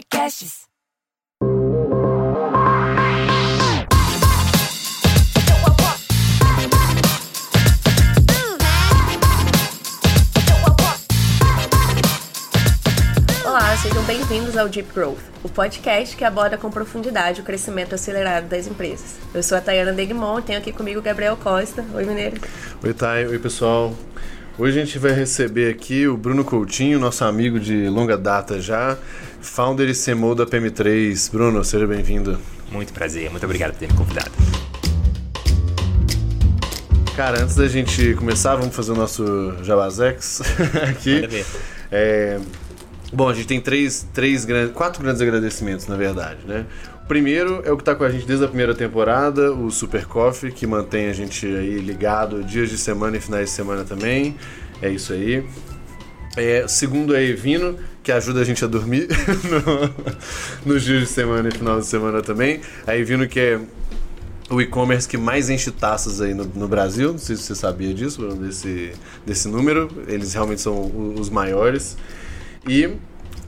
Podcasts. Olá, sejam bem-vindos ao Deep Growth, o podcast que aborda com profundidade o crescimento acelerado das empresas. Eu sou a Tayana Degmont e tenho aqui comigo o Gabriel Costa. Oi, Mineiro. Oi, Thay. Oi, pessoal. Hoje a gente vai receber aqui o Bruno Coutinho, nosso amigo de longa data já, founder e CMO da PM3. Bruno, seja bem-vindo. Muito prazer, muito obrigado por ter me convidado. Cara, antes da gente começar, vamos fazer o nosso Jabazex aqui. Ver. É, bom, a gente tem três, três grandes, quatro grandes agradecimentos, na verdade, né? O primeiro é o que está com a gente desde a primeira temporada, o Super Coffee, que mantém a gente aí ligado dias de semana e finais de semana também. É isso aí. É, segundo é Evino, que ajuda a gente a dormir no- nos dias de semana e final de semana também. A Evino que é o e-commerce que mais enche taças aí no, no Brasil. Não sei se você sabia disso, desse, desse número. Eles realmente são os maiores. E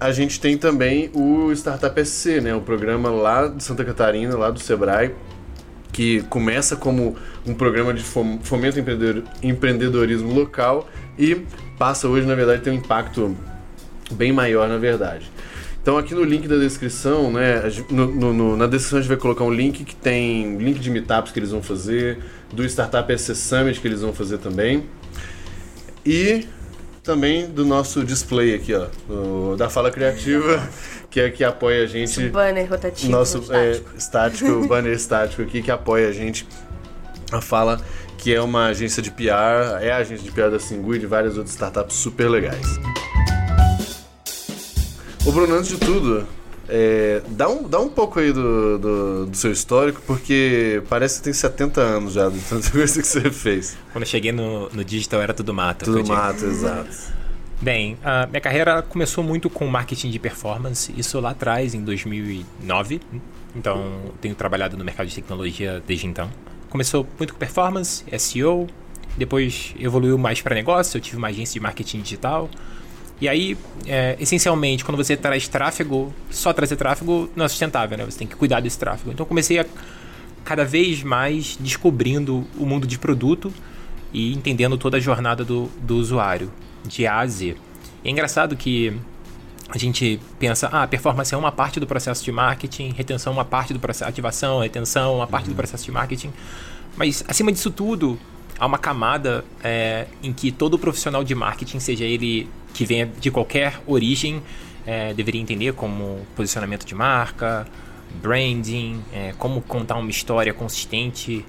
a gente tem também o Startup SC, né? O programa lá de Santa Catarina, lá do Sebrae, que começa como um programa de fom- fomento empreendedorismo local e passa hoje, na verdade, a ter um impacto bem maior, na verdade. Então aqui no link da descrição, né, no- no- na descrição a gente vai colocar um link que tem link de meetups que eles vão fazer, do Startup SC Summit que eles vão fazer também. E também do nosso display aqui, ó, do- da Fala Criativa, que é que apoia a gente Banner rotativo. nosso é, estático. estático, o banner estático aqui que apoia a gente. A Fala, que é uma agência de PR, é a agência de PR da Singu e de várias outras startups super legais. Ô Bruno, antes de tudo, é, dá, um, dá um pouco aí do, do, do seu histórico, porque parece que tem 70 anos já de tanta coisa que você fez. Quando eu cheguei no, no digital era tudo mato. Tudo mato, exato. Bem, a minha carreira começou muito com marketing de performance, isso lá atrás, em 2009. Então, tenho trabalhado no mercado de tecnologia desde então. Começou muito com performance, SEO, depois evoluiu mais para negócio, eu tive uma agência de marketing digital. E aí, é, essencialmente, quando você traz tráfego, só trazer tráfego não é sustentável, né? Você tem que cuidar desse tráfego. Então, comecei a cada vez mais descobrindo o mundo de produto e entendendo toda a jornada do, do usuário, de A a Z. E é engraçado que a gente pensa, ah, performance é uma parte do processo de marketing, retenção é uma parte do processo, ativação, retenção é uma parte do processo de marketing. Mas, acima disso tudo, há uma camada é, em que todo profissional de marketing, seja ele que venha de qualquer origem, é, deveria entender como posicionamento de marca, branding, é, como contar uma história consistente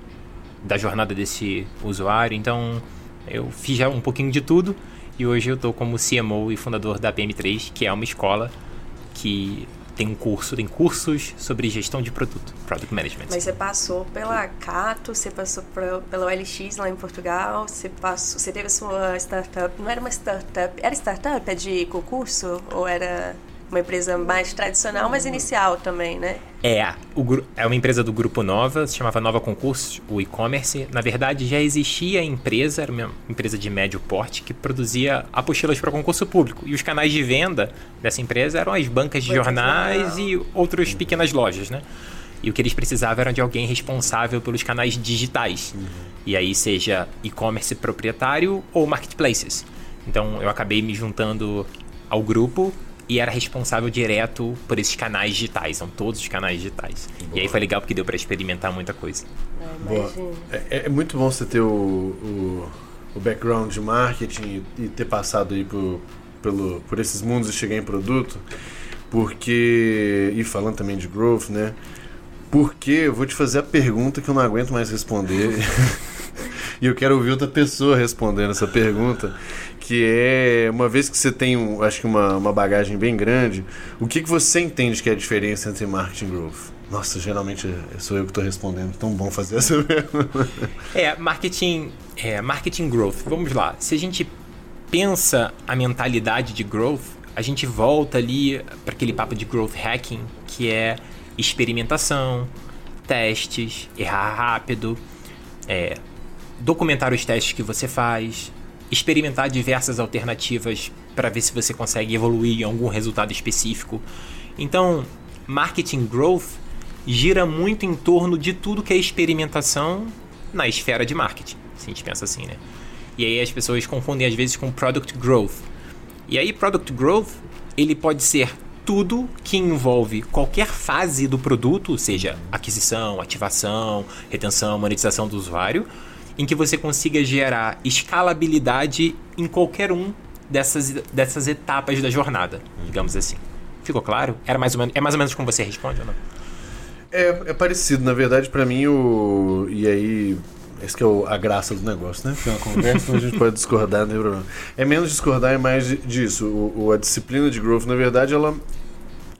da jornada desse usuário. Então, eu fiz já um pouquinho de tudo e hoje eu estou como CMO e fundador da PM3, que é uma escola que tem um curso, tem cursos sobre gestão de produto, product management. Mas você passou pela Cato, você passou pela OLX lá em Portugal, você passou, você teve a sua startup, não era uma startup, era startup, é de concurso ou era uma empresa mais tradicional, mas inicial também, né? É, o, é uma empresa do Grupo Nova, se chamava Nova Concursos, o e-commerce. Na verdade, já existia a empresa, era uma empresa de médio porte, que produzia apostilas para concurso público. E os canais de venda dessa empresa eram as bancas de jornais e outras pequenas lojas, né? E o que eles precisavam era de alguém responsável pelos canais digitais. E aí, seja e-commerce proprietário ou marketplaces. Então, eu acabei me juntando ao grupo e era responsável direto por esses canais digitais. São todos os canais digitais. E aí foi legal porque deu para experimentar muita coisa. É, Boa. É, é muito bom você ter o, o, o background de marketing e, e ter passado aí por, pelo, por esses mundos e chegar em produto, porque. E falando também de growth, né? Porque eu vou te fazer a pergunta que eu não aguento mais responder. e eu quero ouvir outra pessoa respondendo essa pergunta. Que é, uma vez que você tem, acho que uma, uma bagagem bem grande, o que, que você entende que é a diferença entre marketing growth? Nossa, geralmente sou eu que estou respondendo. Tão bom fazer essa pergunta. É, marketing, é, marketing growth. Vamos lá. Se a gente pensa a mentalidade de growth, a gente volta ali para aquele papo de growth hacking, que é experimentação, testes, errar rápido, é, documentar os testes que você faz, experimentar diversas alternativas para ver se você consegue evoluir em algum resultado específico. Então, marketing growth gira muito em torno de tudo que é experimentação na esfera de marketing, se a gente pensa assim, né? E aí as pessoas confundem às vezes com product growth. E aí product growth, ele pode ser tudo que envolve qualquer fase do produto, seja aquisição, ativação, retenção, monetização do usuário, em que você consiga gerar escalabilidade em qualquer um dessas, dessas etapas da jornada, digamos assim. Ficou claro? Era mais ou menos, é mais ou menos como você responde ou não? É, é parecido, na verdade, para mim, o. E aí. Esse que é o, a graça do negócio, né? Porque é uma conversa, então a gente pode discordar, não tem problema. É menos discordar, é mais disso. O, o, a disciplina de growth, na verdade, ela,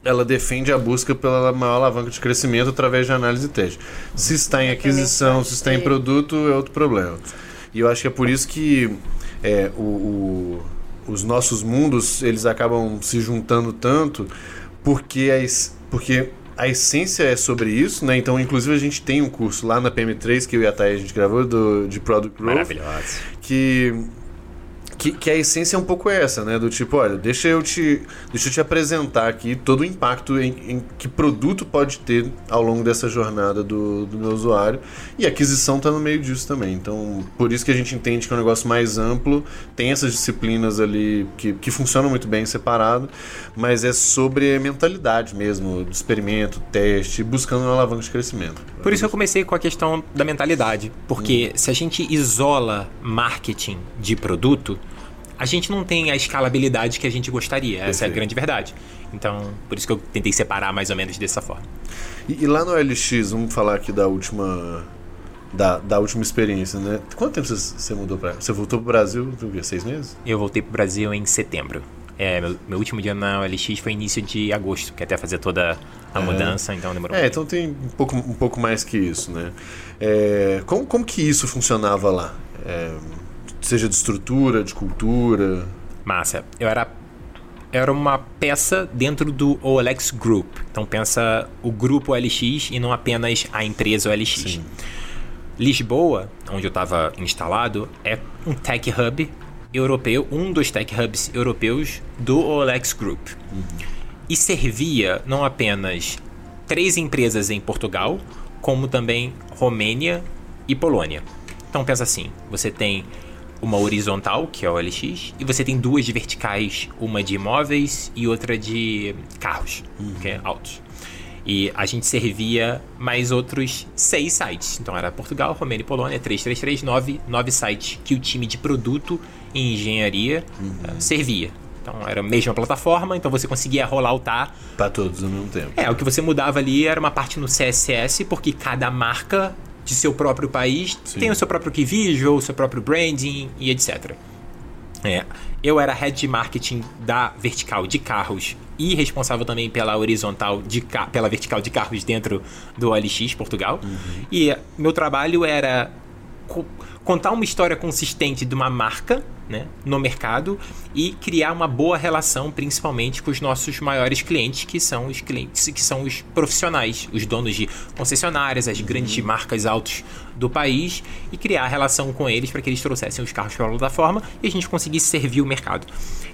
ela defende a busca pela maior alavanca de crescimento através de análise e teste. Se está em aquisição, se está em produto, é outro problema. E eu acho que é por isso que é, o, o, os nossos mundos eles acabam se juntando tanto, porque, as, porque a essência é sobre isso, né? Então, inclusive, a gente tem um curso lá na PM3 que eu e a Thay a gente gravou do, de Product Growth. Maravilhoso. Que que, que, a essência é um pouco essa, né? Do tipo, olha, deixa eu te, deixa eu te apresentar aqui todo o impacto em, em que produto pode ter ao longo dessa jornada do, do meu usuário. E a aquisição está no meio disso também. Então, por isso que a gente entende que é um negócio mais amplo, tem essas disciplinas ali que, que funcionam muito bem separado, mas é sobre mentalidade mesmo, do experimento, teste, buscando uma alavanca de crescimento. Por isso que eu comecei com a questão da mentalidade. Porque hum. se a gente isola marketing de produto, a gente não tem a escalabilidade que a gente gostaria. Essa Perfeito. é a grande verdade. Então, por isso que eu tentei separar mais ou menos dessa forma. E, e lá no LX, vamos falar aqui da última da, da última experiência, né? Quanto tempo você, você mudou para Você voltou para o Brasil? Seis meses? Eu voltei para o Brasil em setembro. É, meu, meu, último dia na OLX foi início de agosto, que até fazer toda a é. mudança, então demorou. É, então tem um pouco, um pouco mais que isso, né? É, como, como que isso funcionava lá? É, Seja de estrutura, de cultura. Massa. Eu era era uma peça dentro do OLX Group. Então pensa o grupo OLX e não apenas a empresa OLX. Sim. Lisboa, onde eu estava instalado, é um tech hub europeu, um dos tech hubs europeus do OLX Group. Uhum. E servia não apenas três empresas em Portugal, como também Romênia e Polônia. Então pensa assim, você tem uma horizontal, que é o LX, e você tem duas de verticais, uma de imóveis e outra de carros, uhum. que é autos. E a gente servia mais outros seis sites. Então era Portugal, Romênia e Polônia, 3339, nove sites que o time de produto e engenharia uhum. uh, servia. Então era a mesma plataforma, então você conseguia rolloutar. Para todos ao mesmo tempo. É, o que você mudava ali era uma parte no CSS, porque cada marca de seu próprio país Sim. tem o seu próprio key visual, o seu próprio branding e etc. É, eu era head de marketing da vertical de carros e responsável também pela horizontal de pela vertical de carros dentro do OLX Portugal. Uhum. E meu trabalho era contar uma história consistente de uma marca né, no mercado e criar uma boa relação, principalmente com os nossos maiores clientes, que são os clientes que são os profissionais, os donos de concessionárias, as grandes uhum. marcas altos do país, e criar relação com eles para que eles trouxessem os carros para a plataforma e a gente conseguisse servir o mercado.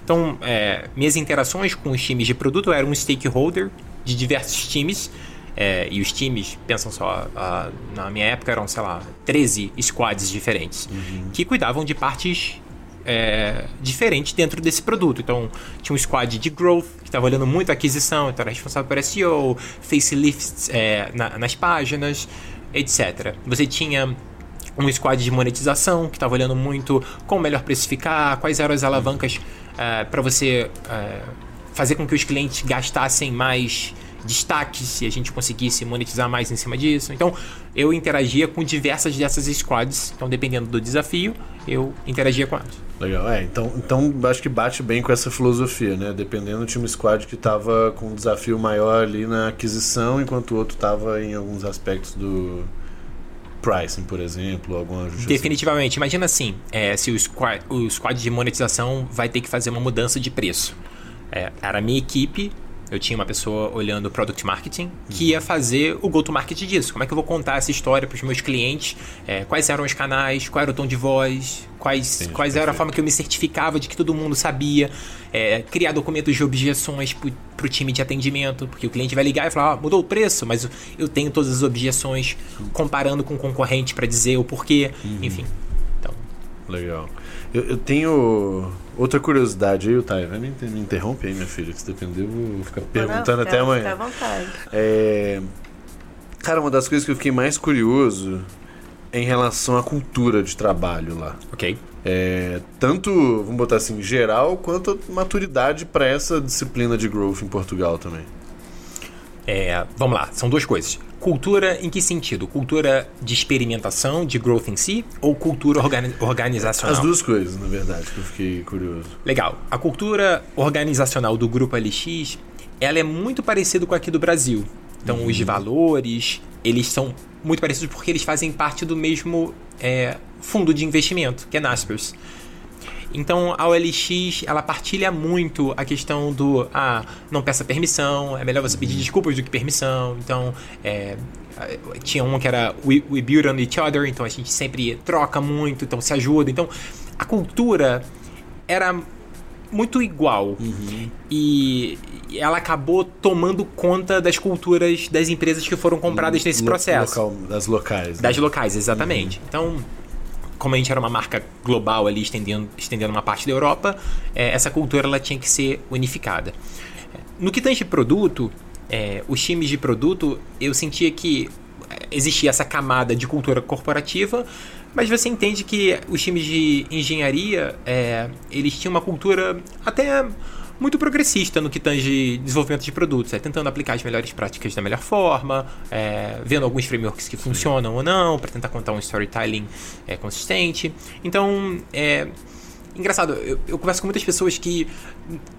Então, é, minhas interações com os times de produto eram um stakeholder de diversos times é, e os times, pensam só, uh, na minha época eram, sei lá, 13 squads diferentes, uhum. que cuidavam de partes é, diferentes dentro desse produto. Então, tinha um squad de growth, que estava olhando muito a aquisição, então era responsável por SEO, facelifts é, na, nas páginas, etc. Você tinha um squad de monetização, que estava olhando muito como melhor precificar, quais eram as alavancas é, para você é, fazer com que os clientes gastassem mais destaques e a gente conseguisse monetizar mais em cima disso. Então, eu interagia com diversas dessas squads. Então, dependendo do desafio, eu interagia com elas. Legal, é. Então, então acho que bate bem com essa filosofia, né? Dependendo, tinha um squad que estava com um desafio maior ali na aquisição, enquanto o outro estava em alguns aspectos do pricing, por exemplo, alguma ajuste. Definitivamente. Imagina assim, é, se o squad, o squad de monetização vai ter que fazer uma mudança de preço. É, era a minha equipe eu tinha uma pessoa olhando Product Marketing que ia fazer o go-to-market disso. Como é que eu vou contar essa história para os meus clientes? É, quais eram os canais? Qual era o tom de voz? Quais, Entendi, quais era a forma que eu me certificava de que todo mundo sabia? É, criar documentos de objeções para o time de atendimento, porque o cliente vai ligar e falar, ah, mudou o preço, mas eu tenho todas as objeções comparando com o concorrente para dizer o porquê, enfim. Então, Legal. Eu, eu tenho outra curiosidade aí, o Thay. Vai me, me interrompe aí, minha filha, que se depender, eu vou ficar perguntando Não, até amanhã. Fica à vontade. É, Cara, uma das coisas que eu fiquei mais curioso é em relação à cultura de trabalho lá. ok. É, tanto, vamos botar assim, geral, quanto a maturidade para essa disciplina de growth em Portugal também. É, vamos lá, são duas coisas. Cultura em que sentido? Cultura de experimentação, de growth em si, ou cultura organi- organizacional? As duas coisas, na verdade, que eu fiquei curioso. Legal. A cultura organizacional do Grupo LX, ela é muito parecida com a aqui do Brasil. Então, os valores, eles são muito parecidos porque eles fazem parte do mesmo é, fundo de investimento, que é Naspers. Então, a OLX, ela partilha muito a questão do, ah, não peça permissão, é melhor você pedir desculpas do que permissão. Então, é, tinha um que era we, we build on each other, então a gente sempre troca muito, então se ajuda. Então, a cultura era muito igual. E ela acabou tomando conta das culturas das empresas que foram compradas nesse processo. local- das locais. né? Das locais, exatamente. Então, como a gente era uma marca global ali, estendendo, estendendo uma parte da Europa, eh, essa cultura ela tinha que ser unificada. No que tange produto, eh, os times de produto, eu sentia que eh, existia essa camada de cultura corporativa, mas você entende que os times de engenharia, eh, eles tinham uma cultura até muito progressista no que tange desenvolvimento de produtos, é, tentando aplicar as melhores práticas da melhor forma, é, vendo alguns frameworks que funcionam ou não, para tentar contar um storytelling é, consistente. Então, é engraçado, eu, eu converso com muitas pessoas que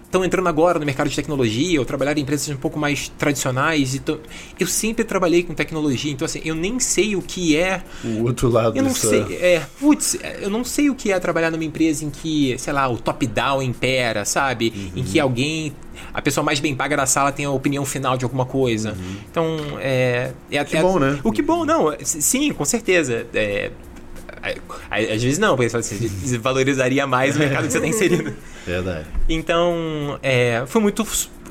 estão entrando agora no mercado de tecnologia ou trabalhar em empresas um pouco mais tradicionais. E tô- eu sempre trabalhei com tecnologia, então assim, eu nem sei o que é O outro lado eu não sei, é, putz, eu não sei o que é trabalhar numa empresa em que, sei lá, o top-down impera, sabe? Em que alguém, a pessoa mais bem paga da sala tem a opinião final de alguma coisa. Então, é... é Que bom, né? O que bom, não, sim, com certeza. É, às vezes não, porque você valorizaria mais o mercado que você está inserido. Verdade. Então, é, foi muito,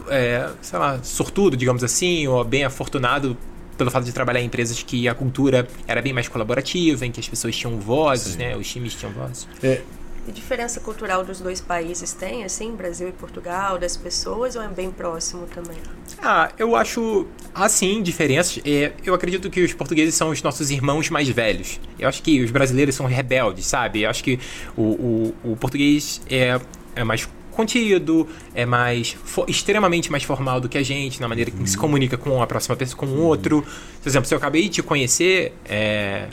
é, sei lá, sortudo, digamos assim, ou bem afortunado pelo fato de trabalhar em empresas que a cultura era bem mais colaborativa, em que as pessoas tinham vozes, Sim. né? Os times tinham vozes. É, Que diferença cultural dos dois países tem, assim, Brasil e Portugal, das pessoas, ou é bem próximo também? Ah, eu acho, assim, diferenças. É, eu acredito que os portugueses são os nossos irmãos mais velhos. Eu acho que os brasileiros são rebeldes, sabe? Eu acho que o, o, o português é, é mais contido, é mais extremamente mais formal do que a gente, na maneira que se comunica com a próxima pessoa, com o outro. Por exemplo, se eu acabei de te conhecer, é,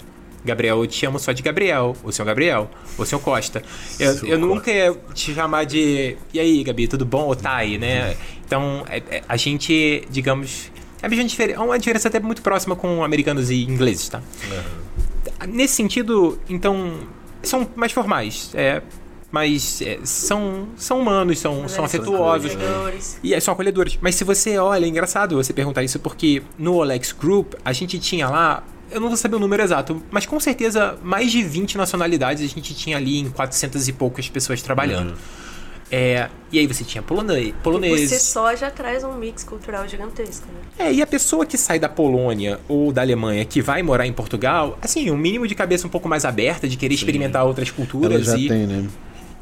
Gabriel, eu te chamo só de Gabriel, o senhor Gabriel, o senhor Costa. Eu, eu nunca ia te chamar de. E aí, Gabi, tudo bom? Ou tá aí, né? Então, é- é- a gente, digamos. É uma diferença, é uma diferença até muito próxima com americanos e ingleses, tá? Nesse sentido, então, são mais formais. É, mas é, são, são humanos, são, são afetuosos. acolhedores. E é, são acolhedores. Mas se você olha, é engraçado você perguntar isso, porque no Olex Group a gente tinha lá, eu não vou saber o número exato, mas com certeza mais de 20 nacionalidades a gente tinha ali em 400 e poucas pessoas trabalhando. É, e aí você tinha polonês, si poloneses. só já traz um mix cultural gigantesco, né? É, e a pessoa que sai da Polônia ou da Alemanha que vai morar em Portugal, assim, um mínimo de cabeça um pouco mais aberta, de querer experimentar outras ela culturas já e tem, né?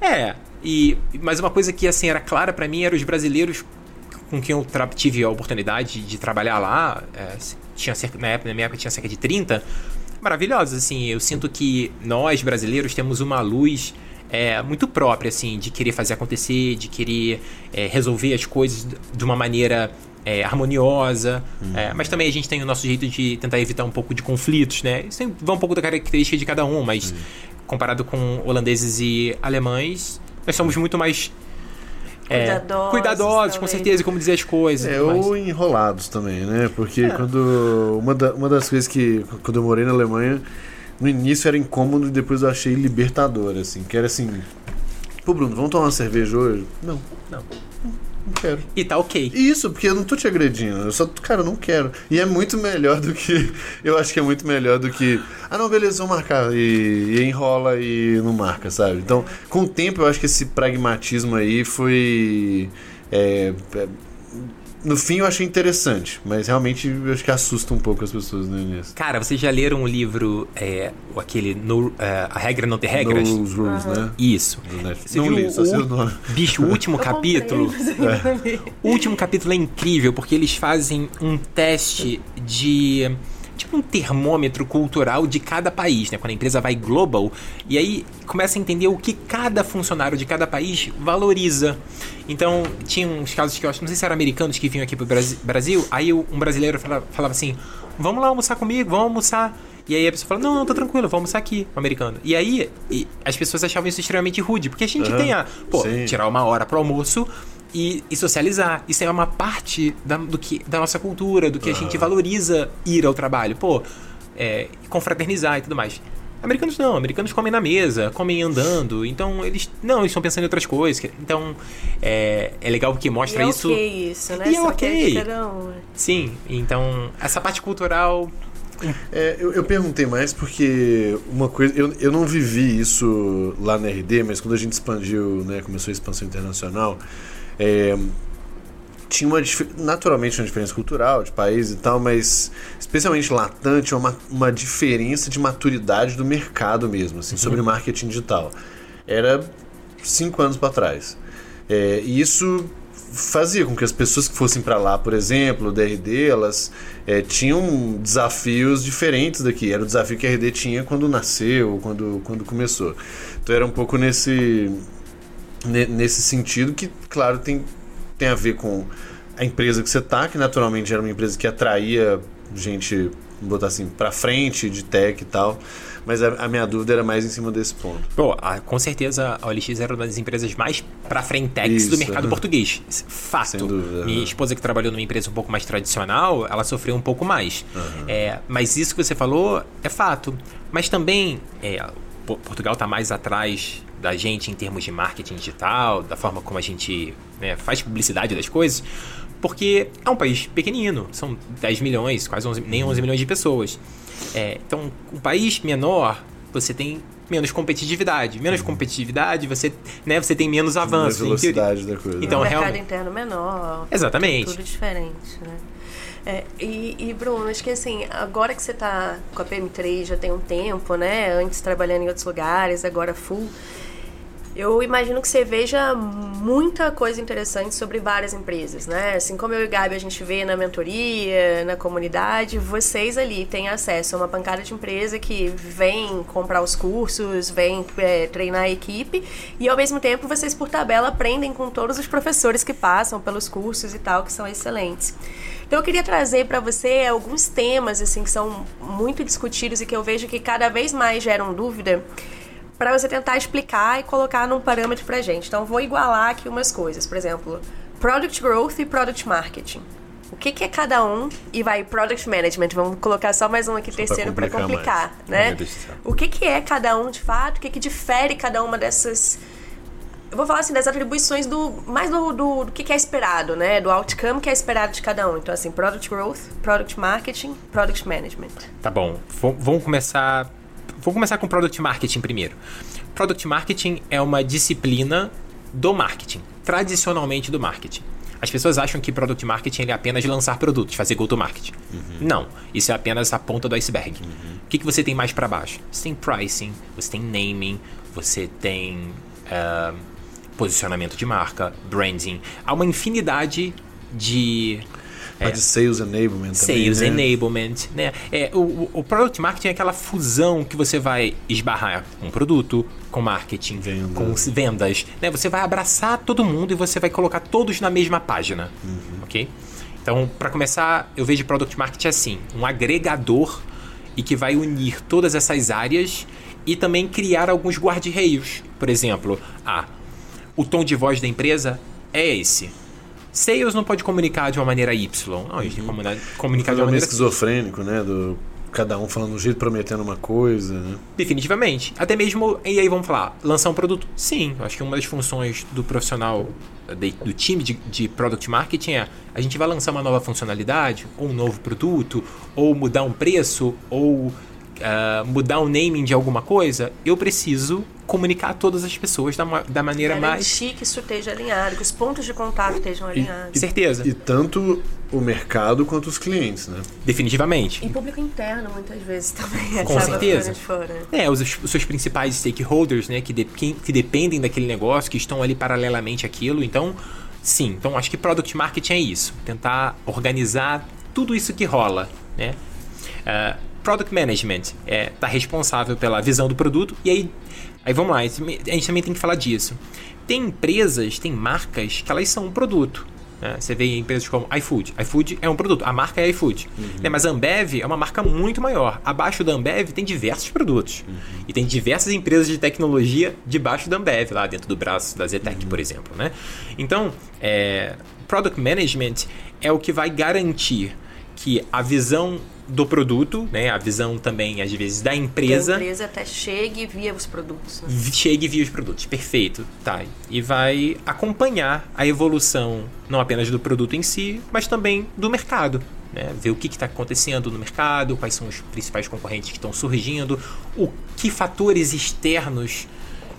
é, e mas uma coisa que assim era clara pra mim eram os brasileiros com quem eu tive a oportunidade de trabalhar lá, é, tinha cerca, na, época, na minha época tinha cerca de 30, maravilhosos, assim, eu sinto que nós brasileiros temos uma luz é, muito própria, assim, de querer fazer acontecer, de querer é, resolver as coisas de uma maneira é, harmoniosa, é, mas também a gente tem o nosso jeito de tentar evitar um pouco de conflitos, né? Isso vai um pouco da característica de cada um, mas comparado com holandeses e alemães, nós somos muito mais é, Cuidadosos, cuidadosos, com certeza, e como dizer as coisas. É, ou enrolados também, né? Porque É. quando. Uma, da- uma das coisas que. Quando eu morei na Alemanha, no início era incômodo e depois eu achei libertador, assim. Que era assim. Pô, Bruno, vamos tomar uma cerveja hoje? Não. Não. Não quero. E tá ok. Isso, porque eu não tô te agredindo. Eu só, cara, eu não quero. E é muito melhor do que. Eu acho que é muito melhor do que. Ah, não, beleza, vou marcar. E, e enrola e não marca, sabe? Então, com o tempo, eu acho que esse pragmatismo aí foi. É, é, no fim eu achei interessante, mas realmente eu acho que assusta um pouco as pessoas no início. Cara, vocês já leram o livro, é, aquele no, é, A Regra Não Ter Regras? Nos rules, né? Isso. Você Não viu li, só o, sei o nome. Bicho, o último Eu comprei, capítulo. não vi. O último capítulo é incrível porque eles fazem um teste de. Tipo um termômetro cultural de cada país, né? Quando a empresa vai global, e aí começa a entender o que cada funcionário de cada país valoriza. Então, tinha uns casos que eu acho, não sei se eram americanos que vinham aqui pro Brasi- Brasil, aí um brasileiro falava, falava assim: vamos lá almoçar comigo, vamos almoçar. E aí a pessoa fala, não, não, tô tranquilo, vamos almoçar aqui, o americano. E aí e as pessoas achavam isso extremamente rude, porque a gente Aham, tem a, pô, sim. tirar uma hora pro almoço e, e socializar. Isso é uma parte da, do que, da nossa cultura, do que a gente valoriza ir ao trabalho. Pô, é, confraternizar e tudo mais. Americanos não, americanos comem na mesa, comem andando, então eles. Não, eles estão pensando em outras coisas. que- Então é, é legal porque mostra E é isso. ok isso, né? E é Só que ok. um. Sim, então essa parte cultural. É, eu, eu perguntei mais porque uma coisa. Eu, eu não vivi isso lá na RD, mas quando a gente expandiu, né, começou a expansão internacional, é, tinha uma naturalmente uma diferença cultural de país e tal, mas especialmente Latam tinha uma, uma diferença de maturidade do mercado mesmo, assim, sobre marketing digital. Era cinco anos para trás. É, e isso fazia com que as pessoas que fossem para lá, por exemplo, da RD, elas é, tinham desafios diferentes daqui. Era o desafio que a RD tinha quando nasceu, quando, quando começou. Então era um pouco nesse, ne- nesse sentido que, claro, tem, tem a ver com a empresa que você tá, que naturalmente era uma empresa que atraía gente, vamos botar assim, para frente de tech e tal. Mas a, a minha dúvida era mais em cima desse ponto. Pô, a- com certeza a OLX era uma das empresas mais pra frentex Isso, do mercado português. Fato. Sem dúvida, Minha esposa que trabalhou numa empresa um pouco mais tradicional, ela sofreu um pouco mais. É, mas isso que você falou é fato. Mas também, é, Po- Portugal está mais atrás da gente em termos de marketing digital, da forma como a gente né, faz publicidade das coisas, porque é um país pequenino, são 10 milhões, quase 11, nem 11 milhões de pessoas. É, então, um país menor, você tem menos competitividade. Menos competitividade, você, né, você tem menos avanço. Teoria- velocidade da coisa. Então, um mercado realmente- interno menor. Exatamente. Tudo diferente, né? É, e, e, Bruno, acho que assim, agora que você tá com a PM3 já tem um tempo, né? Antes trabalhando em outros lugares, agora full. Eu imagino que você veja muita coisa interessante sobre várias empresas, né? Assim como eu e Gabi a gente vê na mentoria, na comunidade, vocês ali têm acesso a uma pancada de empresa que vem comprar os cursos, vem é, treinar a equipe e ao mesmo tempo vocês por tabela aprendem com todos os professores que passam pelos cursos e tal, que são excelentes. Então eu queria trazer para você alguns temas assim que são muito discutidos e que eu vejo que cada vez mais geram dúvida para você tentar explicar e colocar num parâmetro pra gente. Então, eu vou igualar aqui umas coisas. Por exemplo, Product Growth e Product Marketing. O que, que é cada um? E vai Product Management. Vamos colocar só mais um aqui, pra terceiro, para complicar complicar, né? O que, que é cada um de fato? O que, que difere cada uma dessas... Eu vou falar assim, das atribuições do... Mais do, do, do que, que é esperado, né? Do outcome que é esperado de cada um. Então, assim, Product Growth, Product Marketing, Product Management. Tá bom, v- vamos começar. Vamos começar com Product Marketing primeiro. Product Marketing é uma disciplina do marketing, tradicionalmente do marketing. As pessoas acham que Product Marketing é apenas lançar produtos, fazer go-to-market. Não, isso é apenas a ponta do iceberg. O que, que você tem mais para baixo? Você tem pricing, você tem naming, você tem ah, posicionamento de marca, branding. Há uma infinidade de Mas de Sales Enablement também, Sales né? enablement, né? É, o, o- product marketing é aquela fusão que você vai esbarrar com produto, com marketing, Vendas. com vendas, né? Você vai abraçar todo mundo e você vai colocar todos na mesma página, ok? Então, para começar, eu vejo product marketing assim, um agregador e que vai unir todas essas áreas e também criar alguns guarda-reios. Por exemplo, ah, o tom de voz da empresa é esse. Sales não pode comunicar de uma maneira Y. Não, a gente tem que comunicar- comunicar de uma um maneira esquizofrênico, né? Do cada um falando um jeito, prometendo uma coisa, né? Definitivamente. Até mesmo, e aí vamos falar, lançar um produto? Sim, acho que uma das funções do profissional, de, do time de, de Product Marketing é a gente vai lançar uma nova funcionalidade, ou um novo produto, ou mudar um preço, ou uh, mudar o naming de alguma coisa, eu preciso comunicar a todas as pessoas da, da maneira Garantir mais. que isso esteja alinhado, que os pontos de contato estejam alinhados. Certeza. E tanto o mercado quanto os clientes, né? Definitivamente. E público interno, muitas vezes, também. Com certeza. É, os, os seus principais stakeholders, né, que, de, que, que dependem daquele negócio, que estão ali paralelamente àquilo. Então, sim. Então, acho que Product Marketing é isso. Tentar organizar tudo isso que rola, né? Uh, Product Management está é, tá responsável pela visão do produto. E aí, aí vamos lá, a gente também tem que falar disso. Tem empresas, tem marcas que elas são um produto. Né? Você vê empresas como iFood. iFood é um produto, a marca é iFood. Uhum. Né? Mas a Ambev é uma marca muito maior. Abaixo da Ambev tem diversos produtos. Uhum. E tem diversas empresas de tecnologia debaixo da Ambev, lá dentro do braço da Zetec, uhum. por exemplo. Né? Então, é, Product Management é o que vai garantir que a visão do produto, né? A visão também, às vezes, da empresa. Da empresa até chegue via os produtos. Né? Chegue via os produtos, perfeito. Tá. E vai acompanhar a evolução, não apenas do produto em si, mas também do mercado. Né? Ver o que está acontecendo no mercado, quais são os principais concorrentes que estão surgindo, o que fatores externos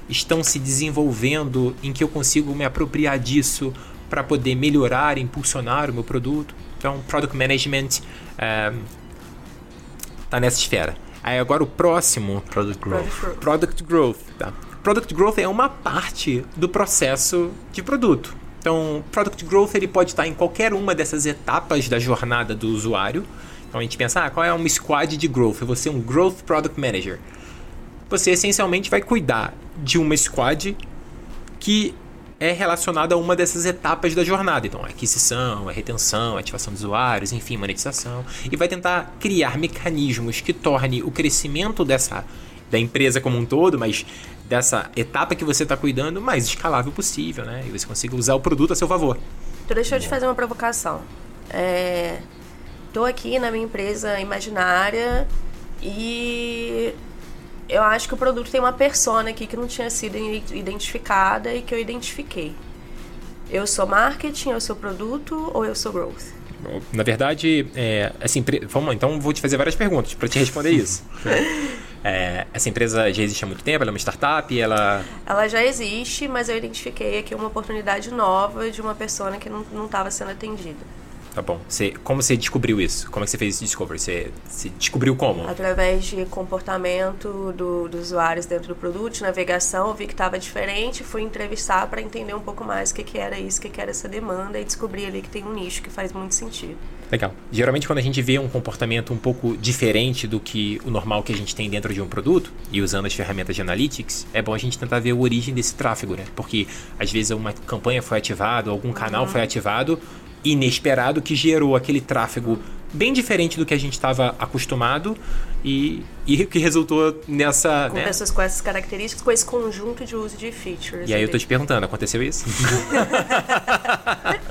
estão se desenvolvendo em que eu consigo me apropriar disso para poder melhorar, impulsionar o meu produto. Então, Product Management eh, tá nessa esfera. Aí agora o próximo. Product Growth. Product Growth. Tá? Product Growth é uma parte do processo de produto. Então, Product Growth ele pode estar em qualquer uma dessas etapas da jornada do usuário. Então a gente pensa, ah, qual é uma squad de growth? Eu vou ser um Growth Product Manager. Você essencialmente vai cuidar de uma squad que é relacionado a uma dessas etapas da jornada. Então, aquisição, retenção, ativação de usuários, enfim, monetização. E vai tentar criar mecanismos que torne o crescimento dessa da empresa como um todo, mas dessa etapa que você está cuidando mais escalável possível, né? E você consiga usar o produto a seu favor. Então, deixa eu te fazer uma provocação. É... aqui na minha empresa imaginária e eu acho que o produto tem uma persona aqui que não tinha sido identificada e que eu identifiquei. Eu sou marketing, eu sou produto ou eu sou growth? Na verdade, é, essa empresa. Vamos então vou te fazer várias perguntas para te responder isso. é, essa empresa já existe há muito tempo, ela é uma startup, ela. Ela já existe, mas eu identifiquei aqui uma oportunidade nova de uma pessoa que não estava sendo atendida. Tá bom. Você, como você descobriu isso? Como é que você fez esse discovery? Você, você descobriu como? Através de comportamento do, dos usuários dentro do produto, de navegação, eu vi que estava diferente, fui entrevistar para entender um pouco mais o que, que era isso, o que, que era essa demanda e descobri ali que tem um nicho que faz muito sentido. Legal. Geralmente quando a gente vê um comportamento um pouco diferente do que o normal que a gente tem dentro de um produto, e usando as ferramentas de analytics, é bom a gente tentar ver a origem desse tráfego, né? Porque às vezes uma campanha foi ativada, algum canal uhum. foi ativado, inesperado que gerou aquele tráfego bem diferente do que a gente estava acostumado e, e que resultou nessa. Com né? pessoas com essas características, com esse conjunto de uso de features. E aí eu tô te perguntando, aconteceu isso?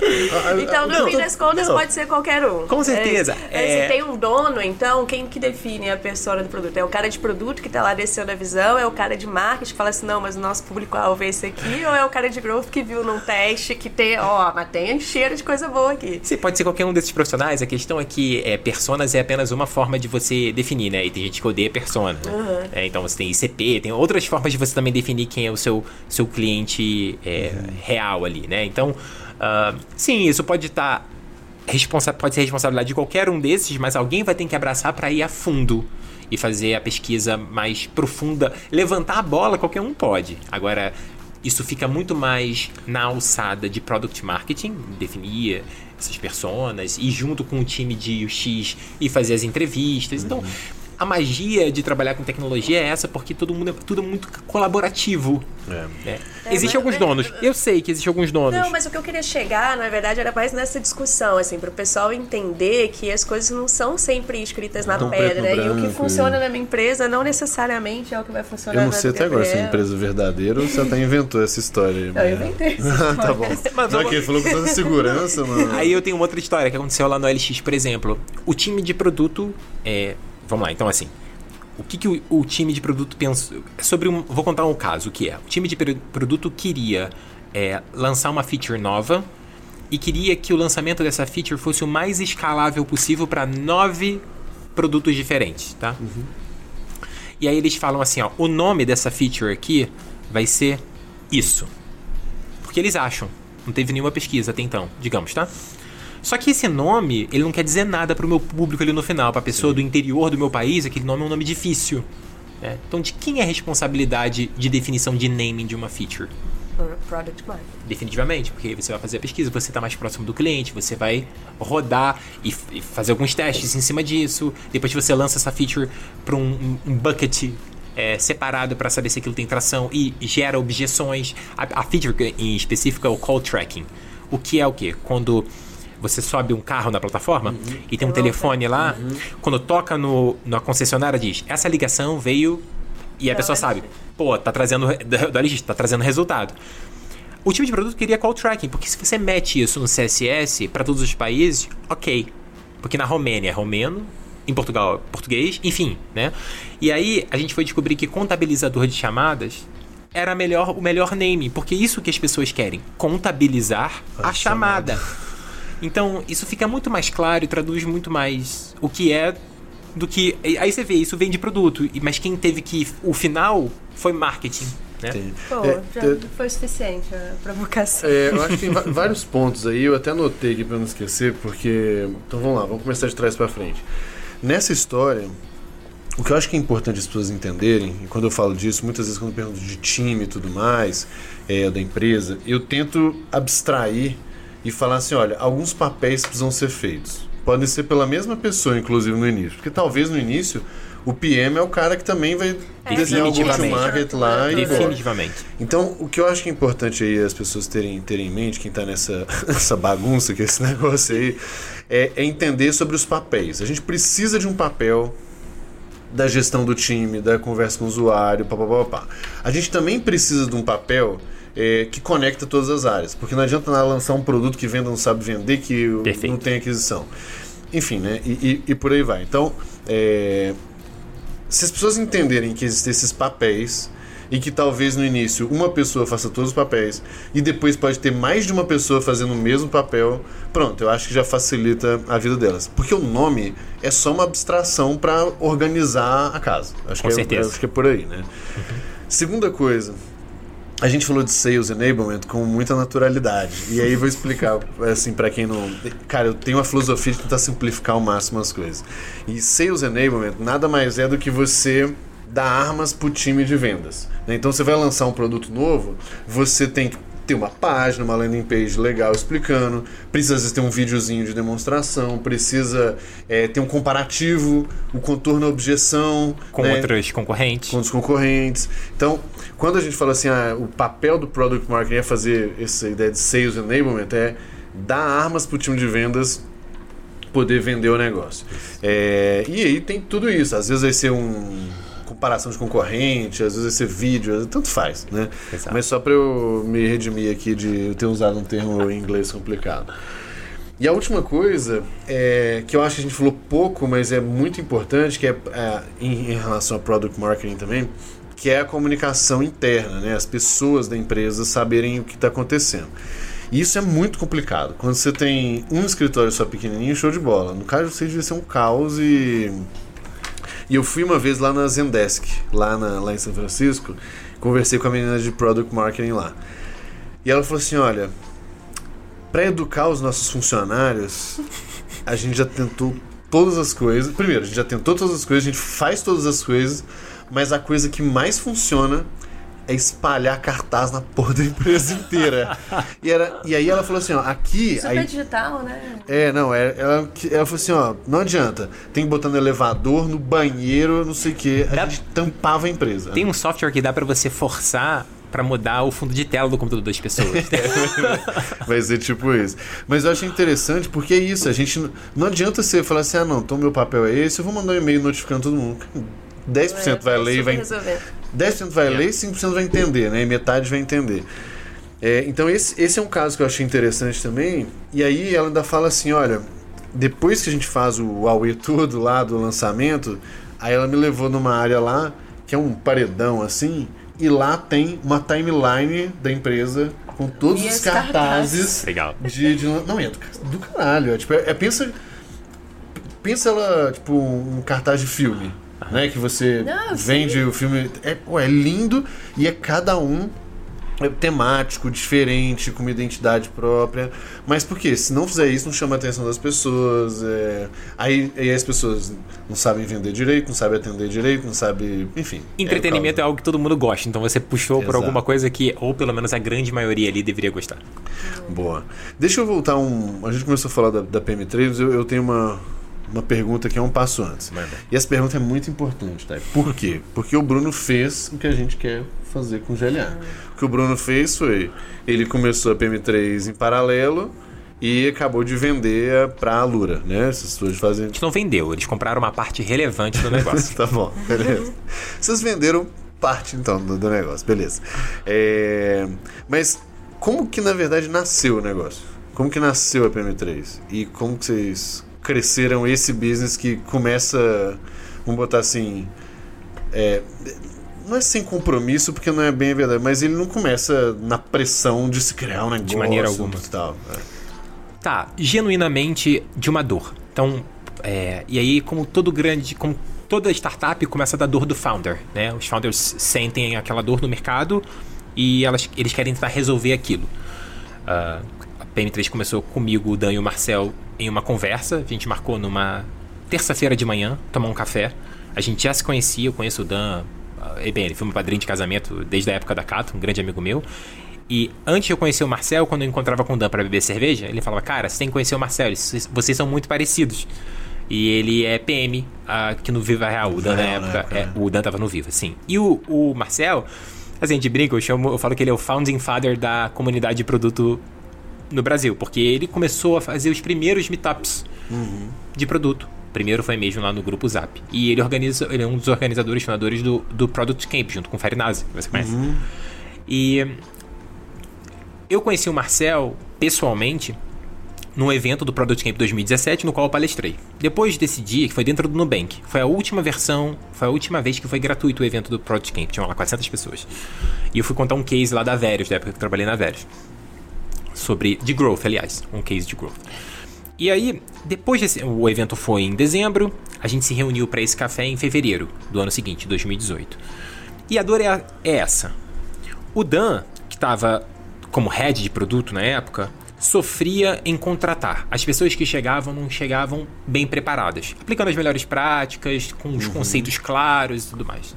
então, no não, fim das contas, não. pode ser qualquer um. Com certeza. É, é... Se tem um dono, então, quem que define a persona do produto? É o cara de produto que tá lá descendo a visão? É o cara de marketing que fala assim, não, mas o nosso público-alvo é esse aqui? Ou é o cara de growth que viu num teste que tem, ó, mas tem cheiro de coisa boa aqui? Sim, pode ser qualquer um desses profissionais. A questão é que é, personas é apenas uma forma de você definir, né? E tem gente que odeia persona. Né? Uhum. É, então você tem ICP, tem outras formas de você também definir quem é o seu, seu cliente é, uhum. real ali, né? Então, uh, sim, isso pode estar. Tá responsa pode ser responsabilidade de qualquer um desses, mas alguém vai ter que abraçar para ir a fundo e fazer a pesquisa mais profunda. Levantar a bola, qualquer um pode. Agora, isso fica muito mais na alçada de product marketing, definir essas personas, e junto com o time de UX e fazer as entrevistas. Então, uhum. A magia de trabalhar com tecnologia é essa, porque todo mundo é tudo muito colaborativo. É. É. é Existem alguns donos. Eu sei que existem alguns donos. Não, mas o que eu queria chegar, na verdade, era mais nessa discussão, assim, para o pessoal entender que as coisas não são sempre escritas na pedra. Branco, e o que funciona na minha empresa não necessariamente é o que vai funcionar Eu não sei até agora se é uma empresa verdadeira ou você até inventou essa história. Aí, eu inventei. tá bom. Mas, não, que ele falou com toda segurança, mano. Aí eu tenho uma outra história que aconteceu lá no LX, por exemplo. O time de produto é vamos lá, então assim. O que, que o, o time de produto pensa. Sobre um. Vou contar um caso, o que é. O time de pro- produto queria é, lançar uma feature nova e queria que o lançamento dessa feature fosse o mais escalável possível para nove produtos diferentes, tá? E aí eles falam assim, ó, o nome dessa feature aqui vai ser isso. Porque eles acham. Não teve nenhuma pesquisa até então, digamos, tá? Só que esse nome, ele não quer dizer nada pro meu público ali no final, pra pessoa do interior do meu país, aquele nome é um nome difícil. né? Então, de quem é a responsabilidade de definição de naming de uma feature? Product marketing. Definitivamente, porque você vai fazer a pesquisa, você está mais próximo do cliente, você vai rodar e, e fazer alguns testes em cima disso. Depois você lança essa feature para um, um- bucket é, separado para saber se aquilo tem tração e gera objeções. A, a feature que em específico é o call tracking. O que é o quê? Quando você sobe um carro na plataforma e tem um telefone lá, quando toca no, na concessionária diz, essa ligação veio e a Da pessoa sabe, pô, tá trazendo da, LX, tá trazendo resultado. O time de produto queria call tracking, porque se você mete isso no CSS para todos os países, ok. Porque na Romênia é romeno, em Portugal é português, enfim, né? E aí a gente foi descobrir que contabilizador de chamadas era melhor, o melhor name, porque isso que as pessoas querem, contabilizar a, A chamada. Então, isso fica muito mais claro e traduz muito mais o que é do que. Aí você vê, isso vem de produto, e- mas quem teve que. O final foi marketing. Né? Tem. Pô, É, já é, foi suficiente a provocação. É, eu acho que tem vários pontos aí, eu até anotei aqui pra não esquecer, porque. Então vamos lá, vamos começar de trás pra frente. Nessa história, o que eu acho que é importante as pessoas entenderem, e quando eu falo disso, muitas vezes quando eu pergunto de time e tudo mais, é, da empresa, eu tento abstrair e falar assim: olha, alguns papéis precisam ser feitos. Podem ser pela mesma pessoa, inclusive no início. Porque talvez no início o PM é o cara que também vai É, desenhar o go-to-market lá e embora. Definitivamente. Então, o que eu acho que é importante aí as pessoas terem, terem em mente, quem está nessa, nessa bagunça, que é esse negócio aí, é, é entender sobre os papéis. A gente precisa de um papel da gestão do time, da conversa com o usuário, papapá. A gente também precisa de um papel é, que conecta todas as áreas, porque não adianta nada lançar um produto que venda não sabe vender, que Perfeito. não tem aquisição. Enfim, né? E, e- e por aí vai. Então, é, se as pessoas entenderem que existem esses papéis e que talvez no início uma pessoa faça todos os papéis e depois pode ter mais de uma pessoa fazendo o mesmo papel, pronto, eu acho que já facilita a vida delas. Porque o nome é só uma abstração para organizar a casa. Acho Com que certeza. É, acho que é por aí, né? Segunda coisa, a gente falou de sales enablement com muita naturalidade. E aí vou explicar, assim, para quem não. Cara, eu tenho uma filosofia de tentar simplificar ao máximo as coisas. E sales enablement nada mais é do que você dar armas pro time de vendas. né? Então você vai lançar um produto novo, você tem que ter uma página, uma landing page legal explicando, precisa às vezes ter um videozinho de demonstração, precisa é, ter um comparativo, o contorno objeção. Com né? outros concorrentes. com os concorrentes. Então, quando a gente fala assim, ah, o papel do product marketing é fazer essa ideia de sales enablement, é dar armas para o time de vendas poder vender o negócio. É, e aí tem tudo isso. Às vezes vai ser um comparação de concorrente, às vezes vai ser vídeo, tanto faz, né? Exato. Mas só para eu me redimir aqui de ter usado um termo em inglês complicado. E a última coisa é, que eu acho que a gente falou pouco, mas é muito importante, que é, é, em, em relação a product marketing também, que é a comunicação interna, né? As pessoas da empresa saberem o que está acontecendo. E isso é muito complicado. Quando você tem um escritório só pequenininho, show de bola. No caso de vocês, devia ser um caos e... E eu fui uma vez lá na Zendesk, lá, na, lá em São Francisco, conversei com a menina de Product Marketing lá. E ela falou assim, olha, para educar os nossos funcionários, a gente já tentou todas as coisas. Primeiro, a gente já tentou todas as coisas, a gente faz todas as coisas, mas a coisa que mais funciona é espalhar cartaz na porra da empresa inteira. e, era, e aí ela falou assim, ó, aqui... Super aí, digital, né? é, não, é- ela, ela falou assim, ó, não adianta, tem que botar no elevador, no banheiro, não sei o que, a Dá- gente tampava a empresa. Tem um software que dá pra você forçar pra mudar o fundo de tela do computador das pessoas. Vai ser tipo isso. Mas eu achei interessante porque é isso, a gente não, não adianta você falar assim, ah não, então meu papel é esse, eu vou mandar um e-mail notificando todo mundo. 10% vai ler e vai 10% vai ler e 5% vai entender, né? E metade vai entender. É, então esse, esse é um caso que eu achei interessante também. E aí ela ainda fala assim, olha, depois que a gente faz o Huawei todo lá do lançamento, aí ela me levou numa área lá que é um paredão assim, e lá tem uma timeline da empresa com todos E os cartazes. Legal. de, de- não é do, do caralho, é, tipo, é, é- pensa pensa ela tipo um cartaz de filme, né, que você Não, vende o filme, é, pô, é lindo e é cada um é temático, diferente, com uma identidade própria. Mas por quê? Se não fizer isso, não chama a atenção das pessoas. é, Aí, aí as pessoas não sabem vender direito, não sabem atender direito, não sabem. Enfim. Entretenimento é, algo que todo mundo gosta, então você puxou por Exato. alguma coisa que, ou pelo menos a grande maioria ali deveria gostar. Boa. Deixa eu voltar um. A gente começou a falar da, da PM3, eu, eu tenho uma, uma pergunta que é um passo antes. Manda. E essa pergunta é muito importante, tá? Por quê? Porque o Bruno fez o que a gente quer fazer com o GLA. O que o Bruno fez foi. Ele começou a PM3 em paralelo e acabou de vender para a Lura, né? Essas pessoas fazem. A gente não vendeu, eles compraram uma parte relevante do negócio. tá bom, beleza. Vocês venderam parte então do, do negócio, beleza. É, mas como que na verdade nasceu o negócio? Como que nasceu a PM3? E como que vocês cresceram esse business que começa, vamos botar assim, é, não é sem compromisso porque não é bem a verdade, mas ele não começa na pressão de se criar um negócio maneira alguma. tal. É. tá, genuinamente de uma dor. Então, é, e aí, como todo grande, como toda startup começa da dor do founder, né? Os founders sentem aquela dor no mercado e elas, eles querem tentar resolver aquilo. Ah, a PM3 começou comigo, o Dan e o Marcel em uma conversa. A gente marcou numa terça-feira de manhã, tomar um café. A gente já se conhecia, eu conheço o Dan. ah, e bem, ele foi meu padrinho de casamento desde a época da Cato, um grande amigo meu. E antes de eu conhecer o Marcel, quando eu encontrava com o Dan para beber cerveja, ele falava: Cara, você tem que conhecer o Marcel, vocês são muito parecidos. E ele é PM aqui no Viva Real. O Dan na Real, na época. época, é, né? o Dan tava no Viva, sim. E o, o Marcel, assim, a gente brinca, eu, chamo, eu falo que ele é o founding father da comunidade de produto no Brasil, porque ele começou a fazer os primeiros meetups de produto. Primeiro foi mesmo lá no grupo Zap. E ele organiza, ele é um dos organizadores, fundadores do, do Product Camp, junto com o Farinazzi, que você conhece. E eu conheci o Marcel pessoalmente num evento do Product Camp 2017, no qual eu palestrei. Depois desse dia, que foi dentro do Nubank, foi a última versão, foi a última vez que foi gratuito o evento do Product Camp, tinham lá 400 pessoas. E eu fui contar um case lá da Verius, da época que eu trabalhei na Verius. Sobre, de growth, aliás, um case de growth. E aí, depois desse, o evento foi em dezembro, a gente se reuniu para esse café em fevereiro do ano seguinte, 2018. E a dor é, é essa. O Dan, que estava como head de produto na época, sofria em contratar. As pessoas que chegavam não chegavam bem preparadas, aplicando as melhores práticas, com os conceitos claros e tudo mais.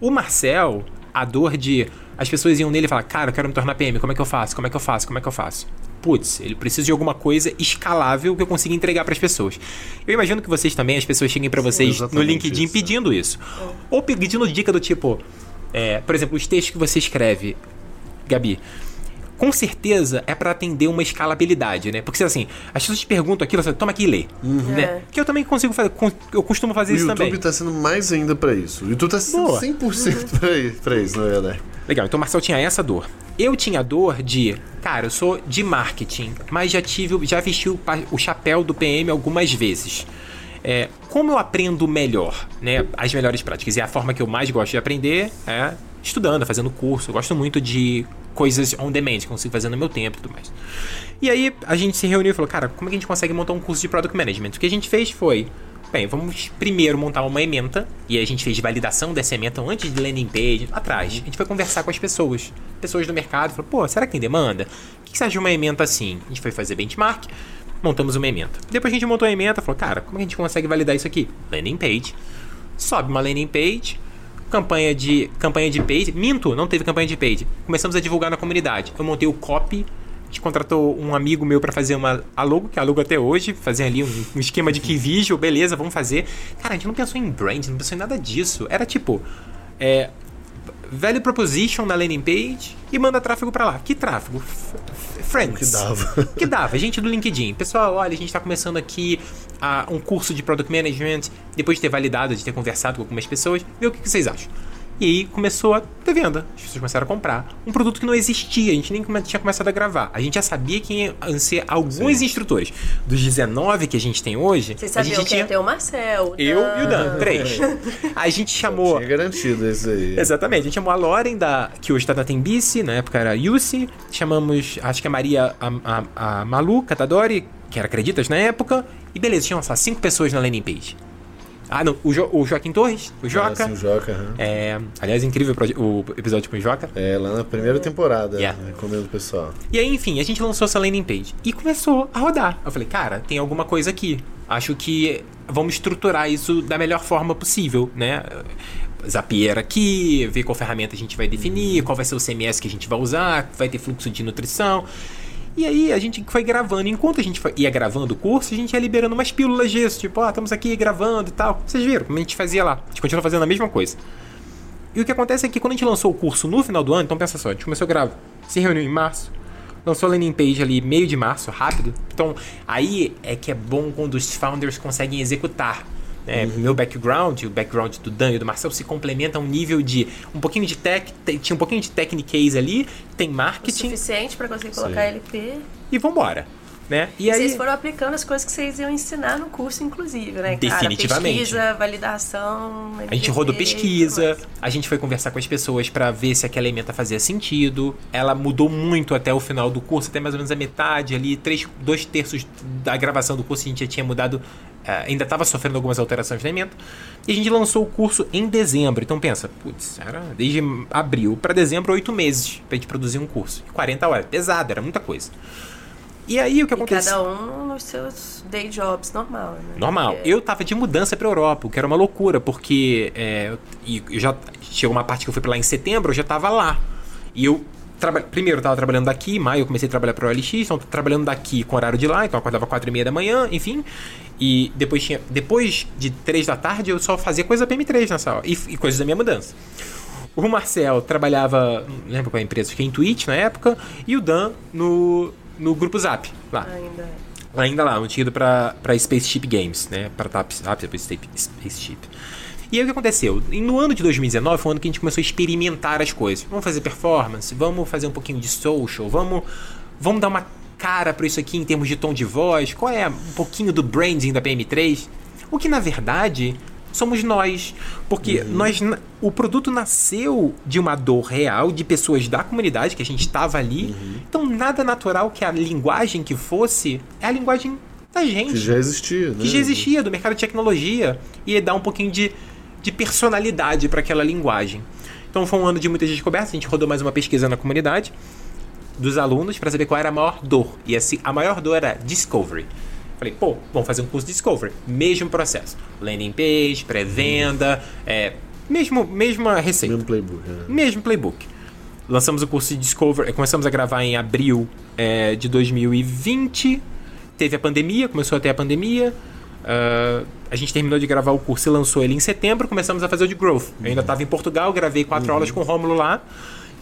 O Marcel, a dor de. As pessoas iam nele e falavam, cara, eu quero me tornar PM, como é que eu faço? Como é que eu faço? Como é que eu faço? Putz, ele precisa de alguma coisa escalável que eu consiga entregar para as pessoas. Eu imagino que vocês também, as pessoas cheguem para vocês no exatamente LinkedIn isso. pedindo isso. Ou pedindo dica do tipo, é, por exemplo, os textos que você escreve, Gabi. Com certeza é para atender uma escalabilidade, né? Porque assim, as pessoas te perguntam aquilo, você toma aqui e lê. Né? É. Que eu também consigo fazer, eu costumo fazer O isso YouTube também. tá sendo mais ainda pra isso. O YouTube tá sendo Boa. 100% pra isso, pra isso, na verdade. Legal, então o Marcel tinha essa dor. Eu tinha dor de, cara, eu sou de marketing, mas já tive, já vesti o, o chapéu do PM algumas vezes. É, como eu aprendo melhor, né, as melhores práticas? E a forma que eu mais gosto de aprender é estudando, fazendo curso. Eu gosto muito de coisas on demand, que consigo fazer no meu tempo e tudo mais. E aí a gente se reuniu e falou, cara, como é que a gente consegue montar um curso de Product Management? O que a gente fez foi, bem, vamos primeiro montar uma ementa, e a gente fez validação dessa ementa antes de landing page, atrás. A gente foi conversar com as pessoas, pessoas do mercado, falou, pô, será que tem demanda? O que você acha de uma ementa assim? A gente foi fazer benchmark, montamos uma ementa. Depois a gente montou a ementa, falou, cara, como é que a gente consegue validar isso aqui? Landing page. Sobe uma landing page, campanha de campanha de page. Minto, não teve campanha de page. Começamos a divulgar na comunidade. Eu montei o copy. A gente contratou um amigo meu para fazer uma a logo, que é a logo até hoje, fazer ali um, um esquema de key visual, beleza, vamos fazer. Cara, a gente não pensou em brand, não pensou em nada disso. Era tipo, é, value proposition na landing page e manda tráfego para lá. Que tráfego? Friends. Que dava. que dava, gente do LinkedIn. Pessoal, olha, a gente está começando aqui ah, um curso de Product Management, depois de ter validado, de ter conversado com algumas pessoas, vê o que, que vocês acham. E aí começou a ter venda. As pessoas começaram a comprar. Um produto que não existia, a gente nem tinha começado a gravar. A gente já sabia que iam ser alguns instrutores. Dos 19 que a gente tem hoje, Vocês sabiam que tinha ia ter o Marcel, o eu e o Dan, Dan. três. A gente chamou. Tinha garantido isso aí. Exatamente, a gente chamou a Loren, da, que hoje tá na Tembice, na época era Yussi. Chamamos, acho que a Maria, a, a, a Malu Catadori, que era Acreditas na época. E beleza, tinham só cinco pessoas na landing page. Ah, não, o, jo, o Joaquim Torres, o Joca. Ah, sim, o Joca, aham. É, aliás, incrível o episódio com o Joca. É, lá na primeira temporada, Yeah. recomendo o pessoal. E aí, enfim, a gente lançou essa landing page e começou a rodar. Eu falei, cara, tem alguma coisa aqui. Acho que vamos estruturar isso da melhor forma possível, né? Zapier aqui, ver qual ferramenta a gente vai definir, qual vai ser o CMS que a gente vai usar, vai ter fluxo de nutrição. E aí a gente foi gravando. Enquanto a gente ia gravando o curso, a gente ia liberando umas pílulas disso, tipo, ó, estamos aqui gravando e tal. Vocês viram como a gente fazia lá. A gente continua fazendo a mesma coisa. E o que acontece é que quando a gente lançou o curso no final do ano, então pensa só, a gente começou a gravar, se reuniu em março, lançou a landing page ali meio de março, rápido. Então aí é que é bom quando os founders conseguem executar. Né? Meu background, o background do Dan e do Marcel se complementa a um nível de um pouquinho de tech, te- tinha um pouquinho de technicase ali, tem O marketing suficiente pra conseguir colocar LP. e vambora. Né? E E aí, vocês foram aplicando as coisas que vocês iam ensinar no curso, inclusive, né? cara? Definitivamente. Pesquisa, validação. A gente rodou pesquisa, a gente foi conversar com as pessoas pra ver se aquela emenda fazia sentido. Ela mudou muito até o final do curso, até mais ou menos a metade ali, três, dois terços da gravação do curso a gente já tinha mudado, eh, ainda estava sofrendo algumas alterações na emenda. E a gente lançou o curso em dezembro. Então pensa, putz, era desde abril pra dezembro, oito meses pra gente produzir um curso. 40 horas, pesado, era muita coisa. E aí o que aconteceu? cada um nos seus day jobs normal, né? Normal. Porque- Eu tava de mudança pra Europa, o que era uma loucura, porque é, eu já chegou uma parte que eu fui pra lá em setembro, eu já tava lá. E eu traba- primeiro eu tava trabalhando daqui, em maio eu comecei a trabalhar pro OLX, então trabalhando daqui com horário de lá, então eu acordava quatro e meia da manhã, enfim. E depois tinha depois de três da tarde eu só fazia coisa da PM3 nessa hora, e, e coisas da minha mudança. O Marcel trabalhava, não lembro qual é a empresa, acho que é Intuit na época, e o Dan no, no grupo Zap, lá. Ainda é. Ainda lá, não tinha ido pra, pra Spaceship Games, né? Pra TAP, TAP Spaceship. E aí o que aconteceu? No ano de 2019 foi o ano que a gente começou a experimentar as coisas. Vamos fazer performance, vamos fazer um pouquinho de social, vamos, vamos dar uma cara pra isso aqui em termos de tom de voz, qual é um pouquinho do branding da PM3. O que na verdade somos nós. Porque nós, na- o produto nasceu de uma dor real de pessoas da comunidade, que a gente estava ali. Então, nada natural que a linguagem que fosse é a linguagem da gente Que já existia, né? que já existia do mercado de tecnologia e dar um pouquinho de, de personalidade para aquela linguagem. Então foi um ano de muitas descobertas. A gente rodou mais uma pesquisa na comunidade dos alunos para saber qual era a maior dor. E assim, a maior dor era discovery. Falei, pô, vamos fazer um curso de discovery. Mesmo processo. Landing page, pré-venda, é, mesmo, mesma receita. Mesmo playbook. né? Mesmo playbook. Lançamos o curso de Discover, eh, começamos a gravar em abril eh, de 2020. Teve a pandemia, começou a ter a pandemia. Ah, a gente terminou de gravar o curso e lançou ele em setembro. Começamos a fazer o de Growth. Eu ainda estava em Portugal, gravei quatro aulas com o Rômulo lá.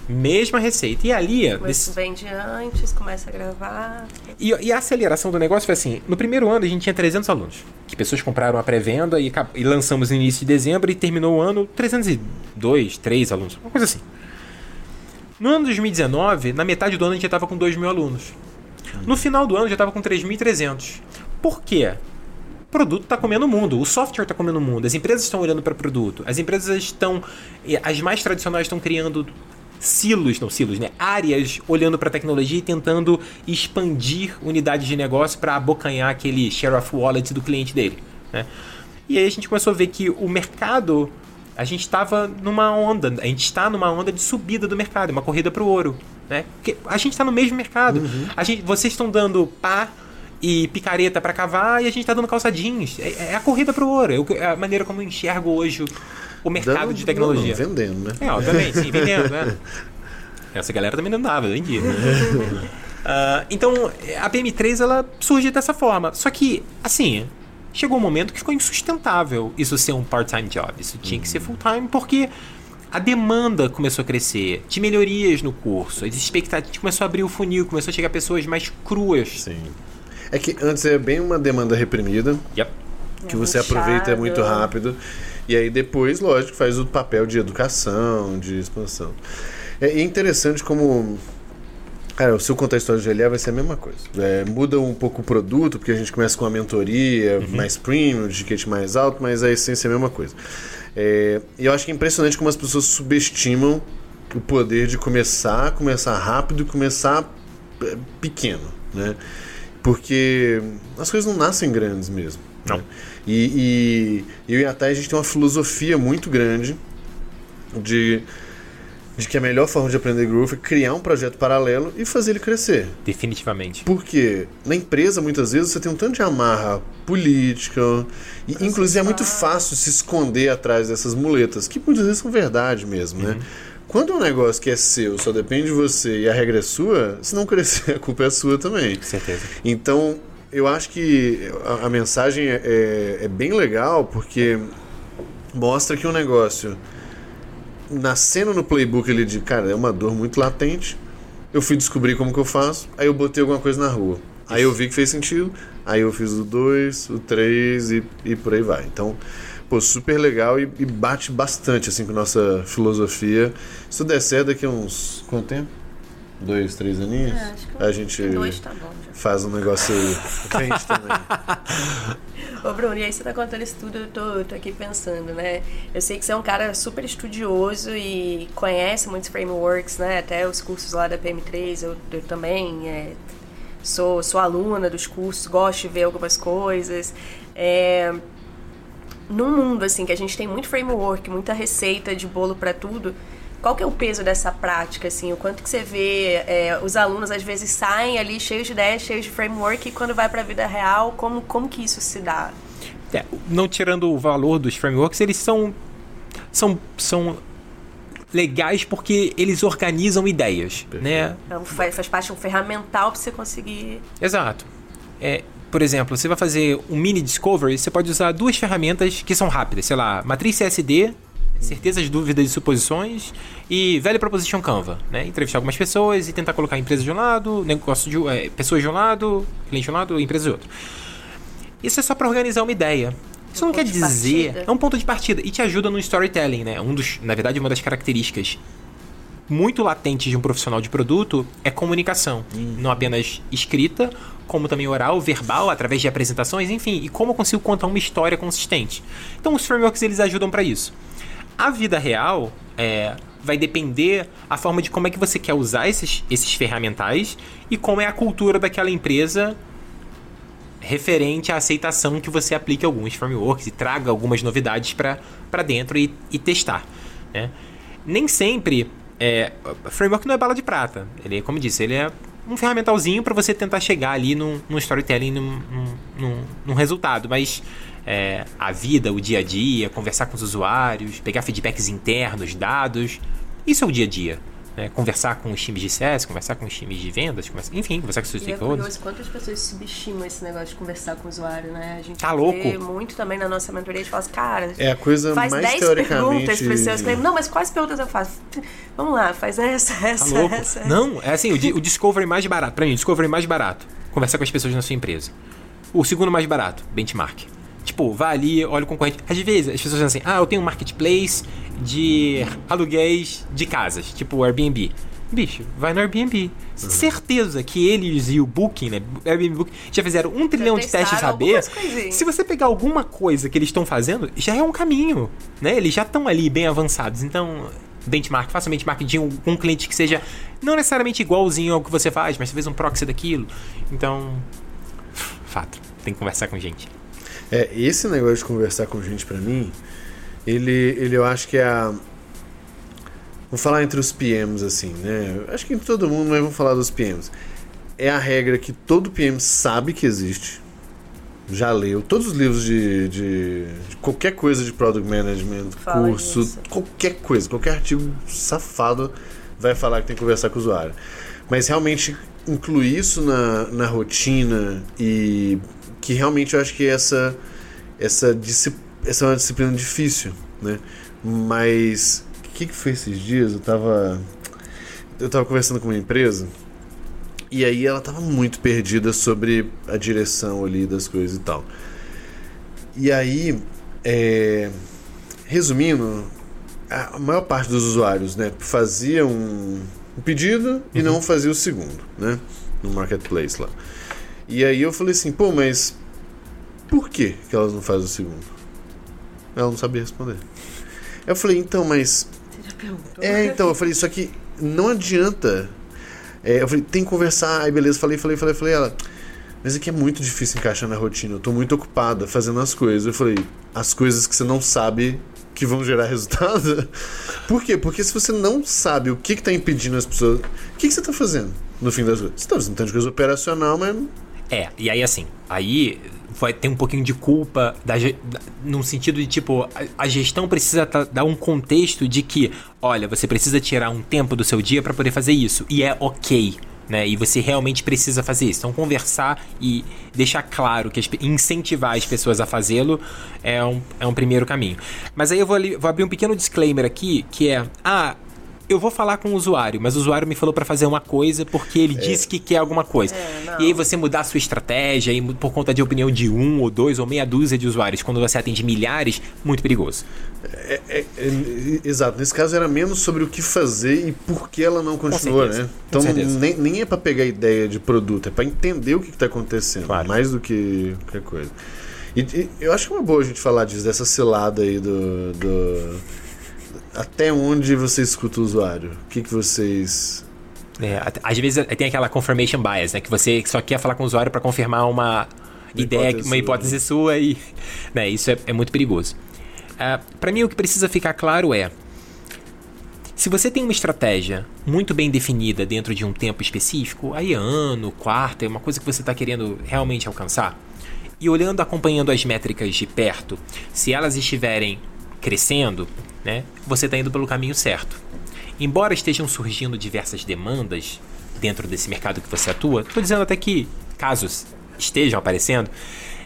Mesma receita. E ali, Mas nesse- vende antes, começa a gravar. e, e a aceleração do negócio foi assim: no primeiro ano a gente tinha 300 alunos, que pessoas compraram a pré-venda e, e lançamos no início de dezembro e terminou o ano 302, 3 alunos, uma coisa assim. No ano de 2019, na metade do ano a gente já estava com 2 mil alunos. No final do ano já estava com 3.300. Por quê? O produto está comendo o mundo, o software está comendo o mundo, as empresas estão olhando para o produto, as empresas estão. As mais tradicionais estão criando silos, não silos, né? Áreas olhando para a tecnologia e tentando expandir unidades de negócio para abocanhar aquele share of wallet do cliente dele. Né? E aí a gente começou a ver que o mercado. A gente estava numa onda, a gente está numa onda de subida do mercado, uma corrida para o ouro. Né? Porque a gente está no mesmo mercado. A gente, vocês estão dando pá e picareta para cavar e a gente está dando calçadinhos. É, é a corrida para o ouro. É o que- É a maneira como eu enxergo hoje o- mercado Dando- de tecnologia. não, vendendo, né? É, obviamente, sim, vendendo, né? Essa galera também não dava, vendia. Ah, então, a PM3 ela surge dessa forma. Só que, assim, chegou um momento que ficou insustentável isso ser um part-time job. Isso tinha que ser full-time porque a demanda começou a crescer, de melhorias no curso, as expectativas começou a abrir o funil, começou a chegar pessoas mais cruas. Sim. É que antes é bem uma demanda reprimida, Yep. que você aproveita muito rápido. E aí depois, lógico, faz o papel de educação, de expansão. É interessante como Cara, se eu contar a história de GLA vai ser a mesma coisa. É, muda um pouco o produto, porque a gente começa com uma mentoria uhum. mais premium, de ticket mais alto, mas a essência é a mesma coisa. É, e eu acho que é impressionante como as pessoas subestimam o poder de começar, começar rápido e começar é, pequeno, né? Porque as coisas não nascem grandes mesmo. Não. Né? E, e eu e a Thay, a gente tem uma filosofia muito grande de de que a melhor forma de aprender Groove é criar um projeto paralelo e fazer ele crescer. Definitivamente. Porque na empresa, muitas vezes, você tem um tanto de amarra política, e inclusive é muito fácil se esconder atrás dessas muletas, que muitas vezes são verdade mesmo, né? uhum. né? Quando um negócio que é seu, só depende de você e a regra é sua, se não crescer, a culpa é sua também. Com certeza. Então, eu acho que a, a mensagem é, é, é bem legal porque mostra que um negócio nascendo no playbook ali de, cara, é uma dor muito latente. Eu fui descobrir como que eu faço, aí eu botei alguma coisa na rua. Aí eu vi que fez sentido, aí eu fiz o 2, o 3 e, e por aí vai. Então, pô, super legal e, e, bate bastante assim com nossa filosofia. Se tudo der certo daqui a uns. quanto tempo? Dois, três aninhos? É, a gente dois tá bom, faz um negócio crente também. Ô Bruno, e aí você tá contando isso tudo, eu tô, tô aqui pensando, né? Eu sei que você é um cara super estudioso e conhece muitos frameworks, né? Até os cursos lá da PM3, eu, eu também é, sou, sou aluna dos cursos, gosto de ver algumas coisas. É, num mundo assim que a gente tem muito framework, muita receita de bolo para tudo, qual que é o peso dessa prática, assim? O quanto que você vê é, os alunos às vezes saem ali cheios de ideias, cheios de framework e quando vai para a vida real, como, como que isso se dá? É, não tirando o valor dos frameworks, eles são são, são legais porque eles organizam ideias, né? Então faz, faz parte de um ferramental para você conseguir. Exato. É, por exemplo, você vai fazer um mini discovery, você pode usar duas ferramentas que são rápidas, sei lá, matriz CSD certezas, dúvidas e suposições e velho proposition Canva, né? Entrevistar algumas pessoas e tentar colocar empresa de um lado, negócio de é, pessoas de um lado, cliente de um lado, empresa de outro. Isso é só para organizar uma ideia. Isso um não quer dizer, é um ponto de partida e te ajuda no storytelling, né? Um dos, na verdade, uma das características muito latentes de um profissional de produto é comunicação, hum. não apenas escrita, como também oral, verbal, através de apresentações, enfim, e como eu consigo contar uma história consistente. Então, os frameworks eles ajudam para isso. A vida real é, vai depender a forma de como é que você quer usar esses, esses ferramentais e como é a cultura daquela empresa referente à aceitação que você aplique alguns frameworks e traga algumas novidades para dentro e, e testar. Né? Nem sempre é, framework não é bala de prata. Ele, como disse, ele é um ferramentalzinho para você tentar chegar ali num, num storytelling, num, num, num resultado. Mas é, a vida, o dia a dia, conversar com os usuários, pegar feedbacks internos, dados. Isso é o dia a dia. Né? Conversar com os times de CS, conversar com os times de vendas, conversa, enfim, conversar com os seus é stakeholders. É quantas pessoas subestimam esse negócio de conversar com o usuário, né? A gente tá louco. muito também na nossa mentoria, a gente fala assim, cara, é a coisa faz mais 10 teoricamente... perguntas para seus clientes. Não, mas quais perguntas eu faço? Vamos lá, faz essa, essa, tá louco. essa. Não, é assim, o, o discovery mais barato, para mim, o discovery mais barato, conversar com as pessoas na sua empresa. O segundo mais barato, benchmark. Tipo, vai ali, olha o concorrente. Às vezes as pessoas dizem assim: ah, eu tenho um marketplace de aluguéis de casas, tipo Airbnb. Bicho, vai no Airbnb. Uhum. Certeza que eles e o Booking, né? Airbnb Booking, já fizeram um trilhão de testes saber. Se você pegar alguma coisa que eles estão fazendo, já é um caminho, né? Eles já estão ali bem avançados. Então, benchmark, faça benchmark de um, um cliente que seja não necessariamente igualzinho ao que você faz, mas talvez um proxy daquilo. Então, fato, tem que conversar com gente. É, esse negócio de conversar com gente para mim, ele, ele eu acho que é a. Vou falar entre os PMs assim, né? Acho que entre todo mundo, mas vamos falar dos PMs. É a regra que todo PM sabe que existe. Já leu todos os livros de, de, de qualquer coisa de product management, Fala curso, isso. qualquer coisa, qualquer artigo safado vai falar que tem que conversar com o usuário. Mas realmente incluir isso na, na rotina e que realmente eu acho que essa essa, essa é uma disciplina difícil, né? Mas o que, que foi esses dias? Eu tava eu tava conversando com uma empresa e aí ela tava muito perdida sobre a direção ali das coisas e tal. E aí é, resumindo, a maior parte dos usuários, né, fazia um, um pedido uhum. e não fazia o segundo, né, no marketplace lá. E aí eu falei assim, pô, mas por que que elas não fazem o segundo? Ela não sabia responder. Eu falei, então, mas Você já perguntou? é, então, eu falei, isso aqui não adianta. É, eu falei, tem que conversar. Aí, beleza, falei, falei, falei, falei. Ela, mas aqui é muito difícil encaixar na rotina. Eu tô muito ocupada fazendo as coisas. Eu falei, as coisas que você não sabe que vão gerar resultado? Por quê? Porque se você não sabe o que, que tá impedindo as pessoas. O que, que você tá fazendo no fim das coisas? Você tá fazendo um tanto de coisa operacional, mas. É, e aí assim, aí vai ter um pouquinho de culpa da, da, num sentido de tipo, a, a gestão precisa tá- dar um contexto de que, olha, você precisa tirar um tempo do seu dia para poder fazer isso. E é ok. Né, e você realmente precisa fazer isso. Então, conversar e deixar claro que incentivar as pessoas a fazê-lo é um, é um primeiro caminho. Mas aí eu vou, vou abrir um pequeno disclaimer aqui, que é: ah, eu vou falar com o usuário, mas o usuário me falou para fazer uma coisa porque ele disse que quer alguma coisa. É, e aí você mudar a sua estratégia e por conta de opinião de um ou dois ou meia dúzia de usuários, quando você atende milhares, muito perigoso. É, é, é, exato, nesse caso era menos sobre o que fazer e por que ela não continuou, né? Então nem, nem é pra pegar ideia de produto, é pra entender o que, que tá acontecendo, Claro. mais do que qualquer coisa. E, e eu acho que é uma boa a gente falar disso, dessa cilada aí do. do- até onde você escuta o usuário? O que, que vocês. É, às vezes é, tem aquela confirmation bias, né? Que você só quer falar com o usuário para confirmar uma, ideia, hipótese uma sua. hipótese sua e. Né, isso é, é muito perigoso. para mim, o que precisa ficar claro é. Se você tem uma estratégia muito bem definida dentro de um tempo específico, aí ano, quarto, é uma coisa que você está querendo realmente alcançar, e olhando, acompanhando as métricas de perto, se elas estiverem crescendo, né, você está indo pelo caminho certo. Embora estejam surgindo diversas demandas dentro desse mercado que você atua, estou dizendo até que casos estejam aparecendo,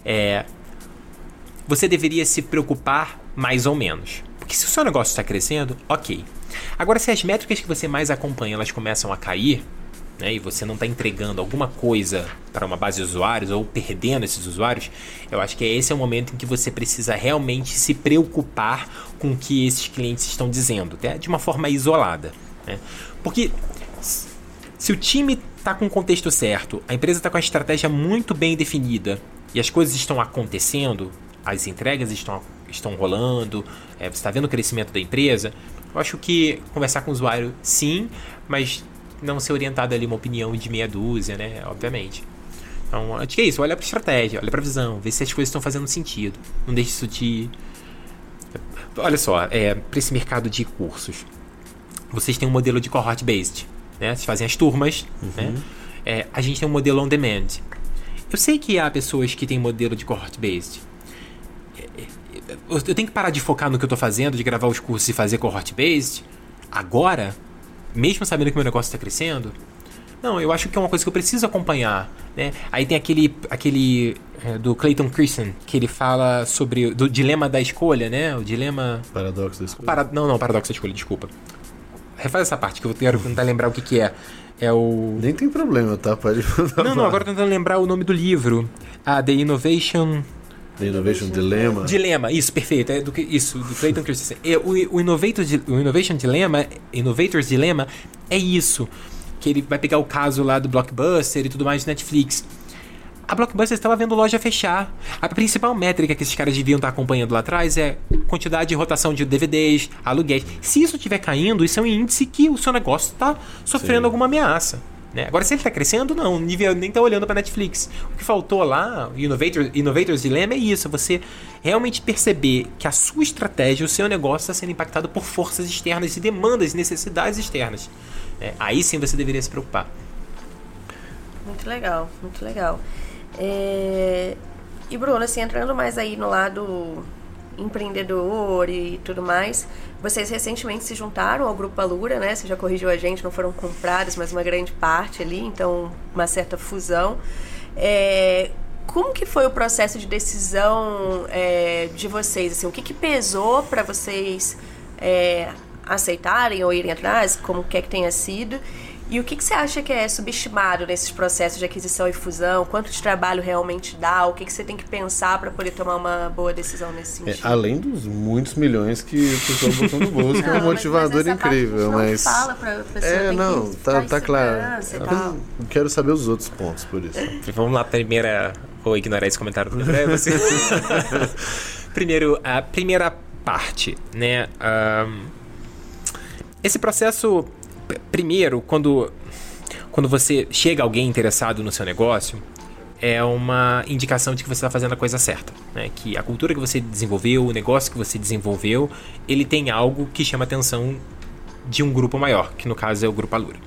é, você deveria se preocupar mais ou menos. Porque se o seu negócio está crescendo, ok. Agora, se as métricas que você mais acompanha elas começam a cair, né, e você não está entregando alguma coisa para uma base de usuários ou perdendo esses usuários, eu acho que esse é o momento em que você precisa realmente se preocupar com o que esses clientes estão dizendo, né, de uma forma isolada. né. Porque se o time está com o contexto certo, a empresa está com a estratégia muito bem definida e as coisas estão acontecendo, as entregas estão, estão rolando, é, você está vendo o crescimento da empresa, eu acho que conversar com o usuário sim, mas não ser orientado ali uma opinião de meia dúzia, né? Obviamente. Então, acho que é isso. Olha para estratégia, olha para visão, vê se as coisas estão fazendo sentido. Não deixe isso te. Olha só, é, para esse mercado de cursos, vocês têm um modelo de cohort based, né? Vocês fazem as turmas, né? É, a gente tem um modelo on demand. Eu sei que há pessoas que têm modelo de cohort based. É, é, Eu tenho que parar de focar no que eu tô fazendo, de gravar os cursos e fazer cohort based agora, mesmo sabendo que meu negócio está crescendo. Não, eu acho que é uma coisa que eu preciso acompanhar, né? Aí tem aquele, aquele é, do Clayton Christensen que ele fala sobre do dilema da escolha, né? O dilema Paradoxo da escolha. para... Não, não, paradoxo da escolha, desculpa. Refaz essa parte que eu quero tentar lembrar o que, que é. É o. Nem tem problema, tá? Pode Não, não, agora eu tô tentando lembrar o nome do livro. Ah, The Innovation. The Innovation Dilemma. Dilema, isso, perfeito. É do que, isso, do Clayton Christensen. É, o, o, Innovator, o Innovation Dilemma, Innovator's Dilemma, é isso. Que ele vai pegar o caso lá do Blockbuster e tudo mais de Netflix. A Blockbuster estava vendo loja fechar. A principal métrica que esses caras deviam estar acompanhando lá atrás é quantidade de rotação de DVDs, aluguéis. Se isso estiver caindo, isso é um índice que o seu negócio está sofrendo Sim. alguma ameaça. Né? Agora, se ele está crescendo, não. O nível nem está olhando para Netflix. O que faltou lá, Innovator, Innovator's Dilemma, é isso. Você realmente perceber que a sua estratégia, o seu negócio está sendo impactado por forças externas e demandas e necessidades externas. né? Aí sim você deveria se preocupar. Muito legal, muito legal. É, E Bruno, assim, entrando mais aí no lado empreendedor e tudo mais, vocês recentemente se juntaram ao Grupo Alura, né? Você já corrigiu a gente, não foram comprados, mas uma grande parte ali, então uma certa fusão. É, Como que foi o processo de decisão é, de vocês? Assim, o que, que pesou para vocês é, aceitarem ou irem atrás? Como quer que tenha sido? E o que, que você acha que é subestimado nesses processos de aquisição e fusão? Quanto de trabalho realmente dá? O que, que você tem que pensar para poder tomar uma boa decisão nesse É, sentido? além dos muitos milhões que o pessoal botou no bolso, que é um motivador mas essa parte a gente incrível, não mas. Fala pra pessoa, É, não, que tá, tá claro. Eu tal. quero saber os outros pontos, por isso. Vamos lá, primeira. Vou ignorar esse comentário do André. Você... Primeiro, a primeira parte, né? Ahn, esse processo, primeiro, quando, quando você chega alguém interessado no seu negócio, é uma indicação de que você está fazendo a coisa certa. Né? Que a cultura que você desenvolveu, o negócio que você desenvolveu, ele tem algo que chama a atenção de um grupo maior, que no caso é o Grupo Alura.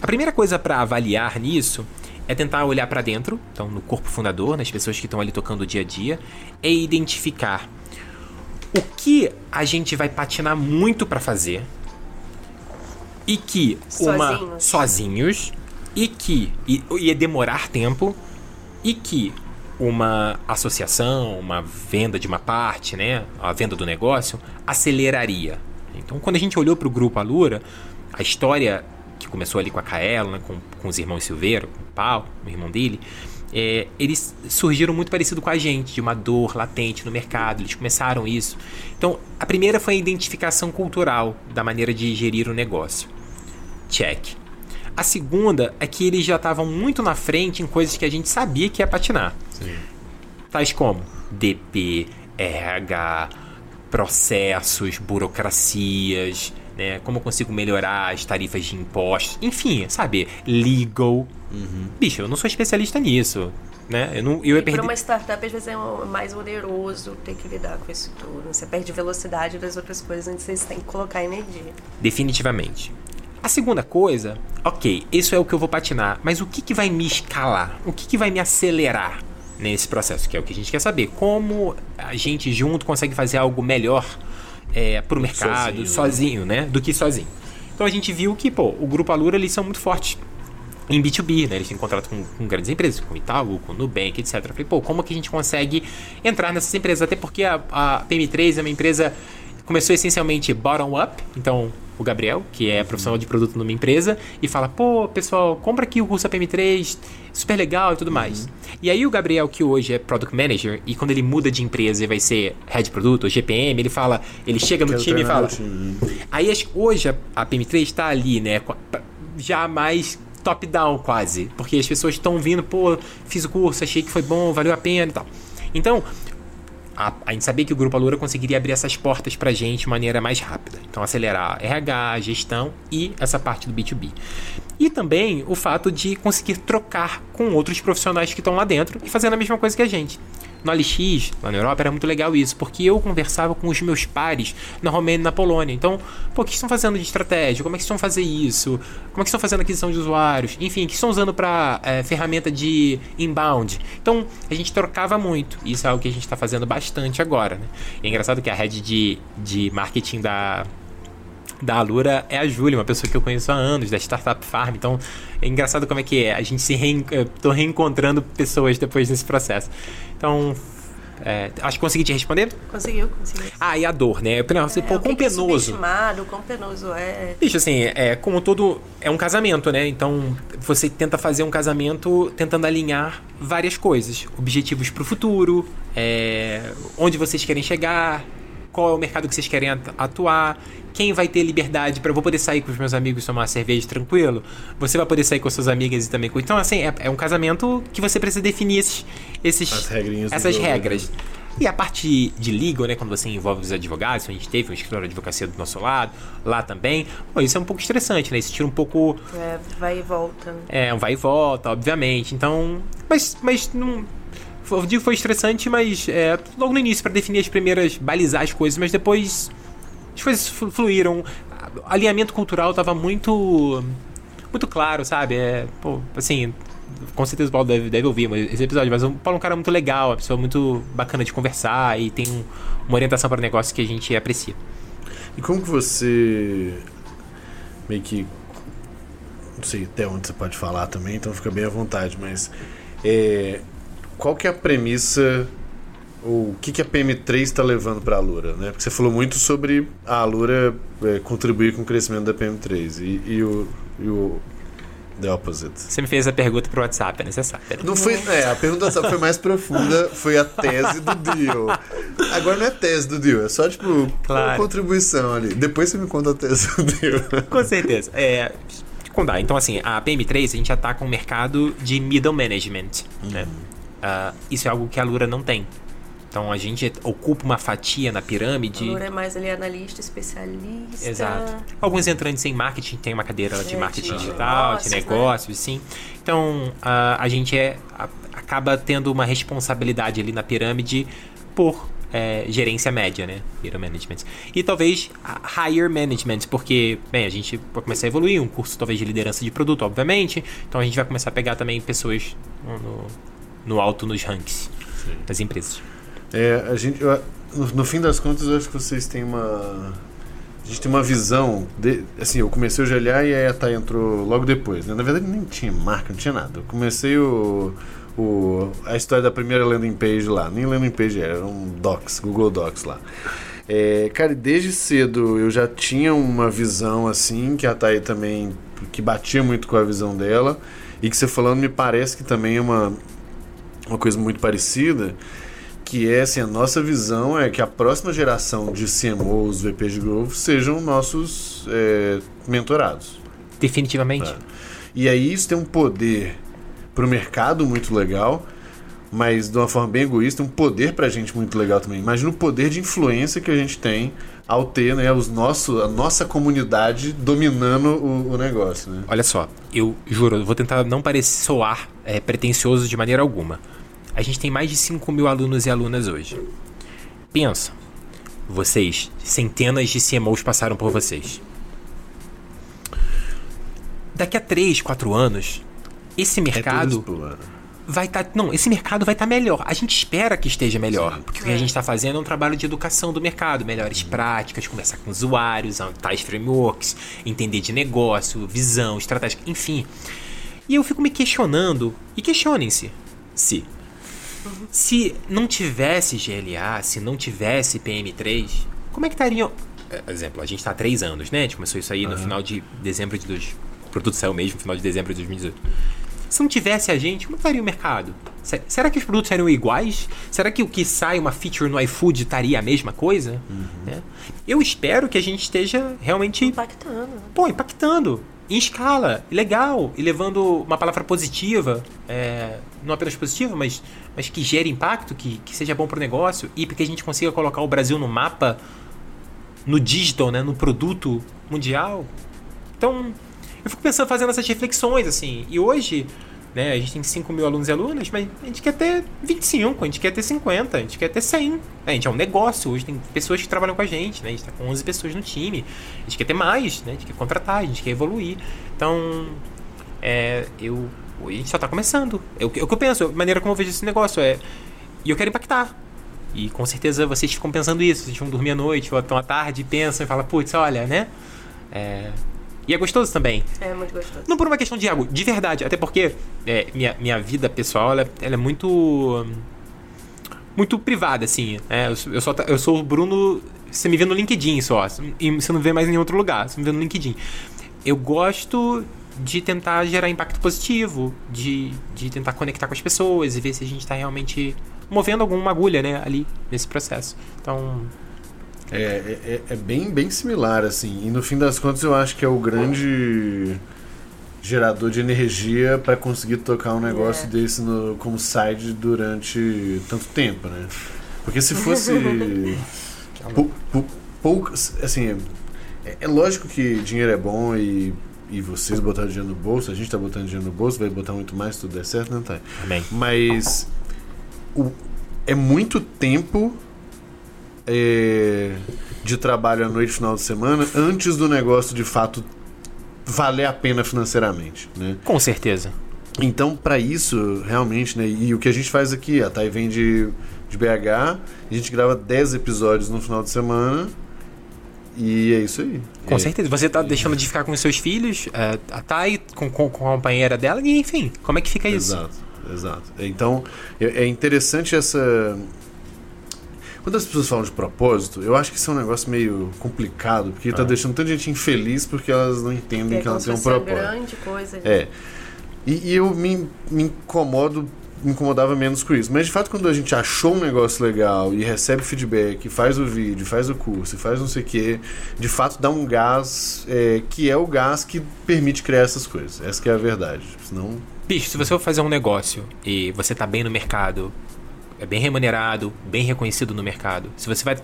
A primeira coisa para avaliar nisso é tentar olhar para dentro, então no corpo fundador, nas pessoas que estão ali tocando o dia a dia, é identificar o que a gente vai patinar muito para fazer e que uma Sozinhos. sozinhos e que e, ia demorar tempo e que uma associação, uma venda de uma parte, né, a venda do negócio aceleraria. Então, quando a gente olhou para o grupo Alura, a história que começou ali com a Kaela, né, com, com os irmãos Silveira, com o Paulo, o irmão dele, é, eles surgiram muito parecido com a gente, de uma dor latente no mercado, eles começaram isso. Então, a primeira foi a identificação cultural da maneira de gerir o negócio. Check. A segunda é que eles já estavam muito na frente em coisas que a gente sabia que ia patinar. Tais como DP, RH, processos, burocracias, né? Como eu consigo melhorar as tarifas de impostos, enfim, sabe? Legal. Bicho, eu não sou especialista nisso, né? Eu não, eu ia E para perder. uma startup, às vezes é mais oneroso ter que lidar com isso tudo. Você perde velocidade das outras coisas onde vocês têm que colocar energia. Definitivamente. A segunda coisa, ok, isso é o que eu vou patinar, mas o que, que vai me escalar? O que, que vai me acelerar nesse processo? Que é o que a gente quer saber. Como a gente junto consegue fazer algo melhor é, pro mercado, Sozinho, sozinho, né? né? Do que sozinho. Então a gente viu que, pô, o Grupo Alura, eles são muito fortes em B2B, né? Eles têm contrato com, com grandes empresas, com Itaú, com Nubank, etc. Eu falei, pô, como que a gente consegue entrar nessas empresas? Até porque a, a PM3 é uma empresa começou essencialmente bottom-up, então o Gabriel, que é profissional de produto numa empresa, e fala, pô, pessoal, compra aqui o curso da PM3, super legal e tudo mais. E aí o Gabriel, que hoje é Product Manager, e quando ele muda de empresa e vai ser Head Produto ou GPM, ele fala, ele chega no Quero time e fala, time. Aí hoje a, a PM3 está ali, né? Já mais top-down quase. Porque as pessoas estão vindo, pô, fiz o curso, achei que foi bom, valeu a pena e tal. Então, a, a gente sabia que o Grupo Alura conseguiria abrir essas portas pra gente de maneira mais rápida. Então, acelerar RH, gestão e essa parte do B2B. E também o fato de conseguir trocar com outros profissionais que estão lá dentro e fazendo a mesma coisa que a gente. No LX, lá na Europa, era muito legal isso, porque eu conversava com os meus pares na Romênia na Polônia. Então, pô, o que estão fazendo de estratégia? Como é que estão fazendo isso? Como é que estão fazendo aquisição de usuários? Enfim, o que estão usando para ferramenta de inbound? Então, a gente trocava muito. Isso é algo que a gente está fazendo bastante agora, né? E é engraçado que a head de, de marketing da, da Alura é a Júlia, uma pessoa que eu conheço há anos, da Startup Farm. Então, é engraçado como é que é. A gente se reen... tô reencontrando pessoas depois desse processo. Então, é, acho que consegui te responder. Conseguiu, conseguiu. Ah, e a dor, né? Primeiro, você, É, pô, o quão é penoso. subestimado, quão penoso é. Bicho, assim, é como todo. É um casamento, né? Então, você tenta fazer um casamento tentando alinhar várias coisas. Objetivos pro futuro, é, onde vocês querem chegar, qual é o mercado que vocês querem atu- atuar, quem vai ter liberdade para eu vou poder sair com os meus amigos e tomar uma cerveja tranquilo, você vai poder sair com suas amigas e também com. Então, assim, é, é um casamento que você precisa definir esses, esses essas jogo, né? regras. E a parte de legal, né, quando você envolve os advogados, a gente teve um escritório de advocacia do nosso lado, lá também, pô, isso é um pouco estressante, né? Isso tira um pouco É, vai e volta. é, um vai e volta, obviamente. Então. Mas, mas não. Eu digo que foi estressante, mas é, logo no início, para definir as primeiras. balizar as coisas, mas depois. As coisas flu- fluíram. Alinhamento cultural tava muito. muito claro, sabe? É, pô, assim. Com certeza o Paulo deve, deve ouvir esse episódio, mas o Paulo é um cara muito legal, uma pessoa muito bacana de conversar e tem um- uma orientação para negócio que a gente aprecia. E como que você meio que não sei até onde você pode falar também, então fica bem à vontade, mas é, qual que é a premissa o que, que a PM3 está levando para a Alura, né? Porque você falou muito sobre a Alura é, contribuir com o crescimento da PM3 e, e o, e o The opposite. Você me fez a pergunta pro WhatsApp, é necessário. Não foi, é, a pergunta do WhatsApp foi mais profunda, foi a tese do deal. Agora não é tese do deal, é só tipo Claro. uma contribuição ali. Depois você me conta a tese do deal. Com certeza. É, contar. Então, assim, a PM3 a gente já tá com o mercado de middle management. Né? Ah, isso é algo que a Lura não tem. Então a gente ocupa uma fatia na O pirâmide. Lura é mais ali analista, especialista. Exato. Alguns entrantes em marketing tem uma cadeira de É, marketing de digital, de negócios, né? negócios, sim. Então a, a gente é, a- acaba tendo uma responsabilidade ali na pirâmide por é, gerência média, né? Middle management. E talvez higher management, porque, bem, a gente vai começar a evoluir, um curso talvez de liderança de produto, obviamente. Então a gente vai começar a pegar também pessoas no, no- no alto nos ranks das empresas. É, a gente, eu- no, no fim das contas, eu acho que vocês têm uma. A gente tem uma visão. De, assim, eu comecei o GLA e a Thay entrou logo depois. Né? Na verdade, nem tinha marca, não tinha nada. Eu comecei o, o, a história da primeira landing page lá. Nem landing page era, era um Docs, Google Docs lá. É, cara, desde cedo eu já tinha uma visão assim, que a Thay também. que batia muito com a visão dela. E que você falando me parece que também é uma, uma coisa muito parecida que é assim, a nossa visão é que a próxima geração de CMOs, VPs de Growth sejam nossos é, mentorados. Definitivamente. É. E aí isso tem um poder para o mercado muito legal, mas de uma forma bem egoísta, um poder para a gente muito legal também. Imagina o poder de influência que a gente tem ao ter né, os nosso, a nossa comunidade dominando o, o negócio. Né? Olha só, eu juro, eu vou tentar não parecer soar é, pretencioso de maneira alguma. A gente tem mais de 5 mil alunos e alunas hoje. Pensa, vocês, centenas de CMOs passaram por vocês. Daqui a 3, 4 anos, esse É mercado ano. vai estar. não, esse mercado vai estar melhor. A gente espera que esteja melhor. Sim. Porque o que a gente está fazendo é um trabalho de educação do mercado, melhores práticas, conversar com usuários, tais frameworks, entender de negócio, visão, estratégia, enfim. E eu fico me questionando, e questionem-se, se. Se não tivesse GLA, se não tivesse PM3, como é que estariam. é, Exemplo, a gente está há três anos, né? A gente começou isso aí no final de dezembro de. Dois, o produto saiu mesmo no final de dezembro de 2018. Se não tivesse a gente, como estaria o mercado? Se- Será que os produtos seriam iguais? Será que o que sai, uma feature no iFood, estaria a mesma coisa? Né? Eu espero que a gente esteja realmente Impactando. pô, impactando em escala, legal, e levando uma palavra positiva, é, não apenas positiva, mas, mas que gere impacto, que, que seja bom para o negócio e porque a gente consiga colocar o Brasil no mapa, no digital, né, no produto mundial. Então, eu fico pensando, fazendo essas reflexões, assim, e hoje, né, a gente tem 5 mil alunos e alunas, mas a gente quer ter 25, a gente quer ter 50, a gente quer ter 100. A gente é um negócio, hoje tem pessoas que trabalham com a gente, né, a gente tá com 11 pessoas no time, a gente quer ter mais, né, a gente quer contratar, a gente quer evoluir. Então, é, eu, a gente só tá começando. É o que é o que eu penso, a maneira como eu vejo esse negócio é, e eu quero impactar. E com certeza vocês ficam pensando isso, vocês vão dormir à noite ou estão à tarde e pensam e falam, putz, olha, né? É, e é gostoso também. É muito gostoso. Não por uma questão de ego, de verdade. Até porque é, minha, minha vida pessoal, ela, ela é muito. Muito privada, assim. É, eu, sou- eu, só, eu sou o Bruno. Você me vê no LinkedIn só. E você não vê mais em nenhum outro lugar. Você me vê no LinkedIn. Eu gosto de tentar gerar impacto positivo, de, de tentar conectar com as pessoas e ver se a gente está realmente movendo alguma agulha, né, ali nesse processo. Então, É, é, é- bem, bem similar, assim. E no fim das contas, eu acho que é o grande gerador de energia para conseguir tocar um negócio É. desse no, como side durante tanto tempo, né? Porque se fosse pou- pou- poucas, assim, é, é lógico que dinheiro é bom e, e vocês botaram dinheiro no bolso, a gente tá botando dinheiro no bolso, vai botar muito mais se tudo der certo, não tá? amém. Mas o- é muito tempo é, de trabalho à noite, final de semana, antes do negócio de fato valer a pena financeiramente, né? Com certeza. Então, para isso, realmente, né? E o que a gente faz aqui, a Thay vem de, de BH, a gente grava 10 episódios no final de semana e é isso aí. Com É, certeza. Você tá deixando de ficar com os seus filhos, é, a Thay com, com, com a companheira dela, e enfim, como é que fica isso? Exato, exato. Então, é é interessante essa. Quando as pessoas falam de propósito, eu acho que isso é um negócio meio complicado, porque tá Ah. deixando tanta gente infeliz porque elas não entendem É que elas têm um propósito. grande coisa. É. E, e eu me, me incomodo, me incomodava menos com isso. Mas de fato, quando a gente achou um negócio legal e recebe feedback, faz o vídeo, faz o curso, faz não sei o quê, de fato dá um gás é, que é o gás que permite criar essas coisas. Essa que é a verdade. Senão. Bicho, se você for fazer um negócio e você tá bem no mercado, é bem remunerado, bem reconhecido no mercado, se você vai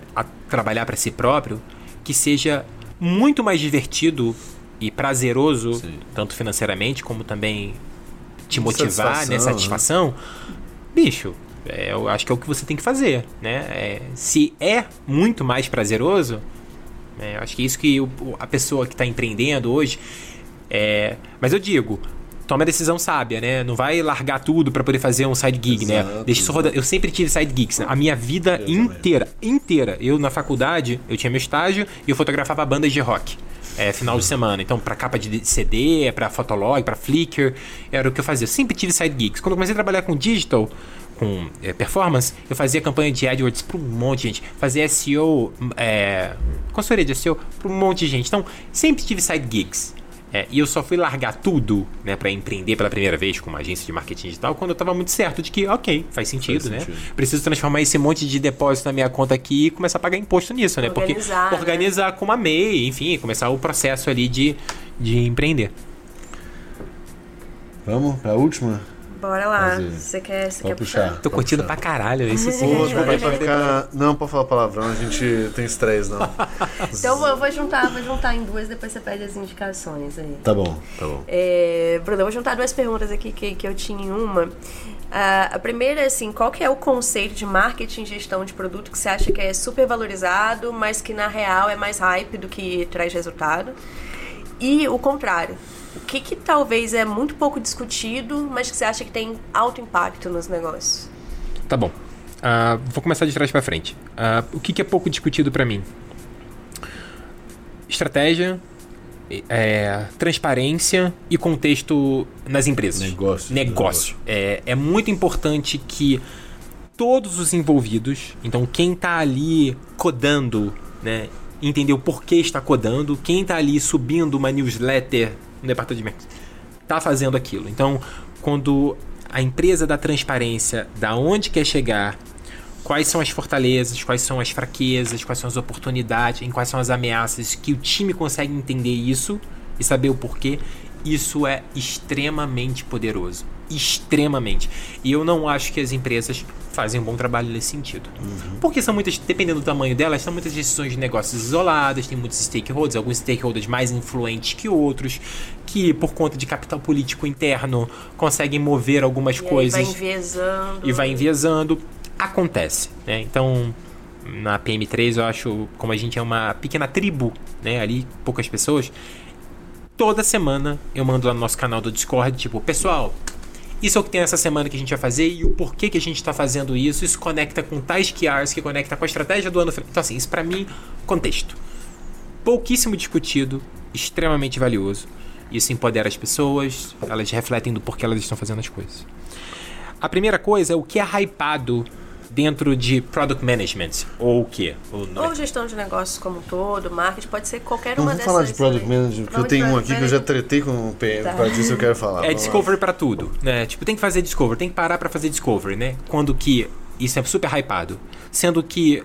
trabalhar para si próprio, que seja muito mais divertido e prazeroso, Sim. tanto financeiramente como também te motivar, satisfação, né? né? Satisfação. Bicho, é, eu acho que é o que você tem que fazer, né? É, se é muito mais prazeroso, é, eu acho que é isso que o- o- a pessoa que está empreendendo hoje. É, mas eu digo, toma a decisão sábia, né? Não vai largar tudo para poder fazer um side gig, né? Exato, Deixa isso rodar. Eu sempre tive side gigs, né? a minha vida Eu também. inteira, inteira. Eu na faculdade, eu tinha meu estágio e eu fotografava bandas de rock. É, final de semana. Então, pra capa de CD, pra Fotolog, pra Flickr, era o que eu fazia. Eu sempre tive side gigs. Quando eu comecei a trabalhar com digital, com é, performance, eu fazia campanha de AdWords pra um monte de gente. Fazia SEO, é, consultoria de SEO pra um monte de gente. Então, sempre tive side gigs. É, e eu só fui largar tudo, né, para empreender pela primeira vez com uma agência de marketing digital quando eu tava muito certo de que, ok, faz sentido, Faz né? sentido. Preciso transformar esse monte de depósito na minha conta aqui e começar a pagar imposto nisso, né? Organizar, Porque né? organizar com uma MEI, enfim, começar o processo ali de, de empreender. Vamos pra última? Bora lá. Você quer, você quer puxar? puxar. Tô Pode curtindo puxar. pra caralho esse sim. Pô, a gente vai pra ficar. Não, pode falar palavrão, a gente tem estresse, não. Então eu vou juntar, vou juntar em duas, depois você pede as indicações aí. Tá bom, tá bom. É, Bruno, eu vou juntar duas perguntas aqui que, que eu tinha em uma. Ah, a primeira é assim, qual que é o conceito de marketing e gestão de produto que você acha que é super valorizado, mas que na real é mais hype do que traz resultado? E o contrário. O que, que talvez é muito pouco discutido, mas que você acha que tem alto impacto nos negócios? Tá bom. Ah, vou começar de trás pra frente. Ah, o que, que é pouco discutido pra mim? Estratégia, é, transparência e contexto nas empresas. Negócio. Negócio. É, é muito importante que todos os envolvidos, então quem tá ali codando, né, entender o porquê está codando, quem tá ali subindo uma newsletter no departamento de marketing, tá fazendo aquilo. Então, quando a empresa dá transparência da onde quer chegar, quais são as fortalezas, quais são as fraquezas, quais são as oportunidades, em quais são as ameaças, que o time consegue entender isso e saber o porquê, isso é extremamente poderoso. Extremamente. E eu não acho que as empresas fazem um bom trabalho nesse sentido. Porque são muitas, dependendo do tamanho delas, são muitas decisões de negócios isoladas, tem muitos stakeholders, alguns stakeholders mais influentes que outros, que por conta de capital político interno conseguem mover algumas E coisas vai enviesando. e vai enviesando. Acontece, né? Então, na PM3 eu acho, como a gente é uma pequena tribo, né? Ali, poucas pessoas. Toda semana eu mando lá no nosso canal do Discord, tipo, pessoal, isso é o que tem essa semana que a gente vai fazer e o porquê que a gente tá fazendo isso. Isso conecta com tais QRs, que conecta com a estratégia do ano. Então, assim, isso pra mim, contexto. Pouquíssimo discutido, extremamente valioso. Isso empodera as pessoas, elas refletem do porquê elas estão fazendo as coisas. A primeira coisa é o que é hypado dentro de product management. Ou o quê? Ou no- Ou gestão de negócios como um todo, marketing, pode ser qualquer Não uma dessas. falar de Product. Manager, porque eu Vamos tenho um aqui que eu já tretei com o PM, Tá. por causa disso eu quero falar. É Vamos discovery pra tudo, né? Tipo, tem que fazer discovery, tem que parar pra fazer discovery, né? Quando que isso é super hypado. Sendo que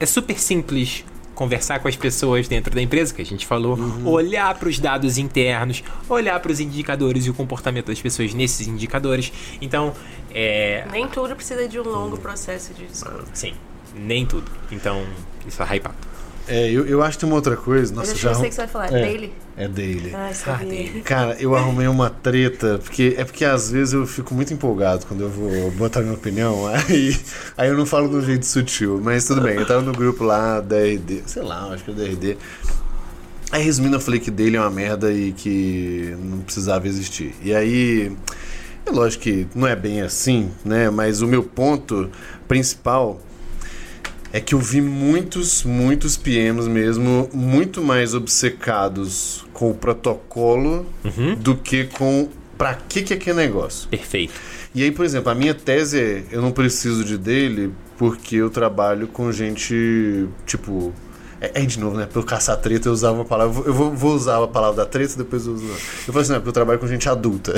é super simples conversar com as pessoas dentro da empresa, que a gente falou, olhar para os dados internos, olhar para os indicadores e o comportamento das pessoas nesses indicadores. Então, é, Nem tudo precisa de um longo processo de discovery. sim, nem tudo. Então, isso é hypado. É, eu, eu acho que tem uma outra coisa. Nossa, eu já. sei que você vai falar. É. É dele. Ai, sabia. daily. Cara, eu arrumei uma treta, porque é porque às vezes eu fico muito empolgado quando eu vou botar minha opinião, aí, aí eu não falo de um jeito sutil, mas tudo bem, eu tava no grupo lá da RD, sei lá, acho que é da RD. Aí resumindo, eu falei que dele é uma merda e que não precisava existir. E aí, é lógico que não é bem assim, né? Mas o meu ponto principal é que eu vi muitos, muitos PMs mesmo muito mais obcecados com o protocolo do que com pra que que é aquele negócio. Perfeito. E aí, por exemplo, a minha tese é eu não preciso de dele porque eu trabalho com gente, tipo. É, é de novo, né? Pra eu caçar treta, eu usava uma palavra. Eu vou, vou usar a palavra da treta, depois eu uso. Eu falo assim, não, porque eu trabalho com gente adulta.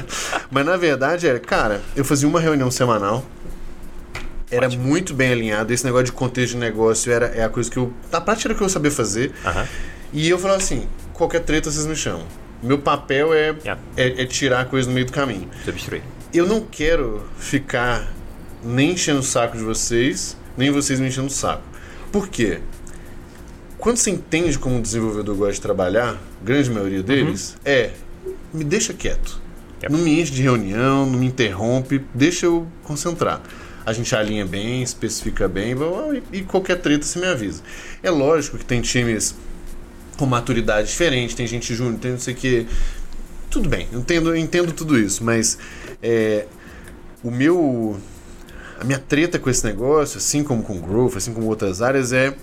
Mas na verdade é, cara, eu fazia uma reunião semanal. Era Ótimo. muito bem alinhado. Esse negócio de contexto de negócio era, é a coisa que eu. Na prática era o que eu sabia fazer. Aham. E eu falava assim: qualquer treta vocês me chamam. Meu papel é, Yeah. é, é tirar a coisa no meio do caminho. Substituir. Eu não quero ficar nem enchendo o saco de vocês, nem vocês me enchendo o saco. Por quê? Quando você entende como um desenvolvedor gosta de trabalhar, grande maioria deles, é me deixa quieto. Não me enche de reunião, não me interrompe, deixa eu concentrar. A gente alinha bem, especifica bem, e, e qualquer treta você me avisa. É lógico que tem times com maturidade diferente, tem gente júnior, tem não sei o que. Tudo bem, eu entendo, eu entendo tudo isso, mas é, o meu. A minha treta com esse negócio, assim como com o Growth, assim como outras áreas, é,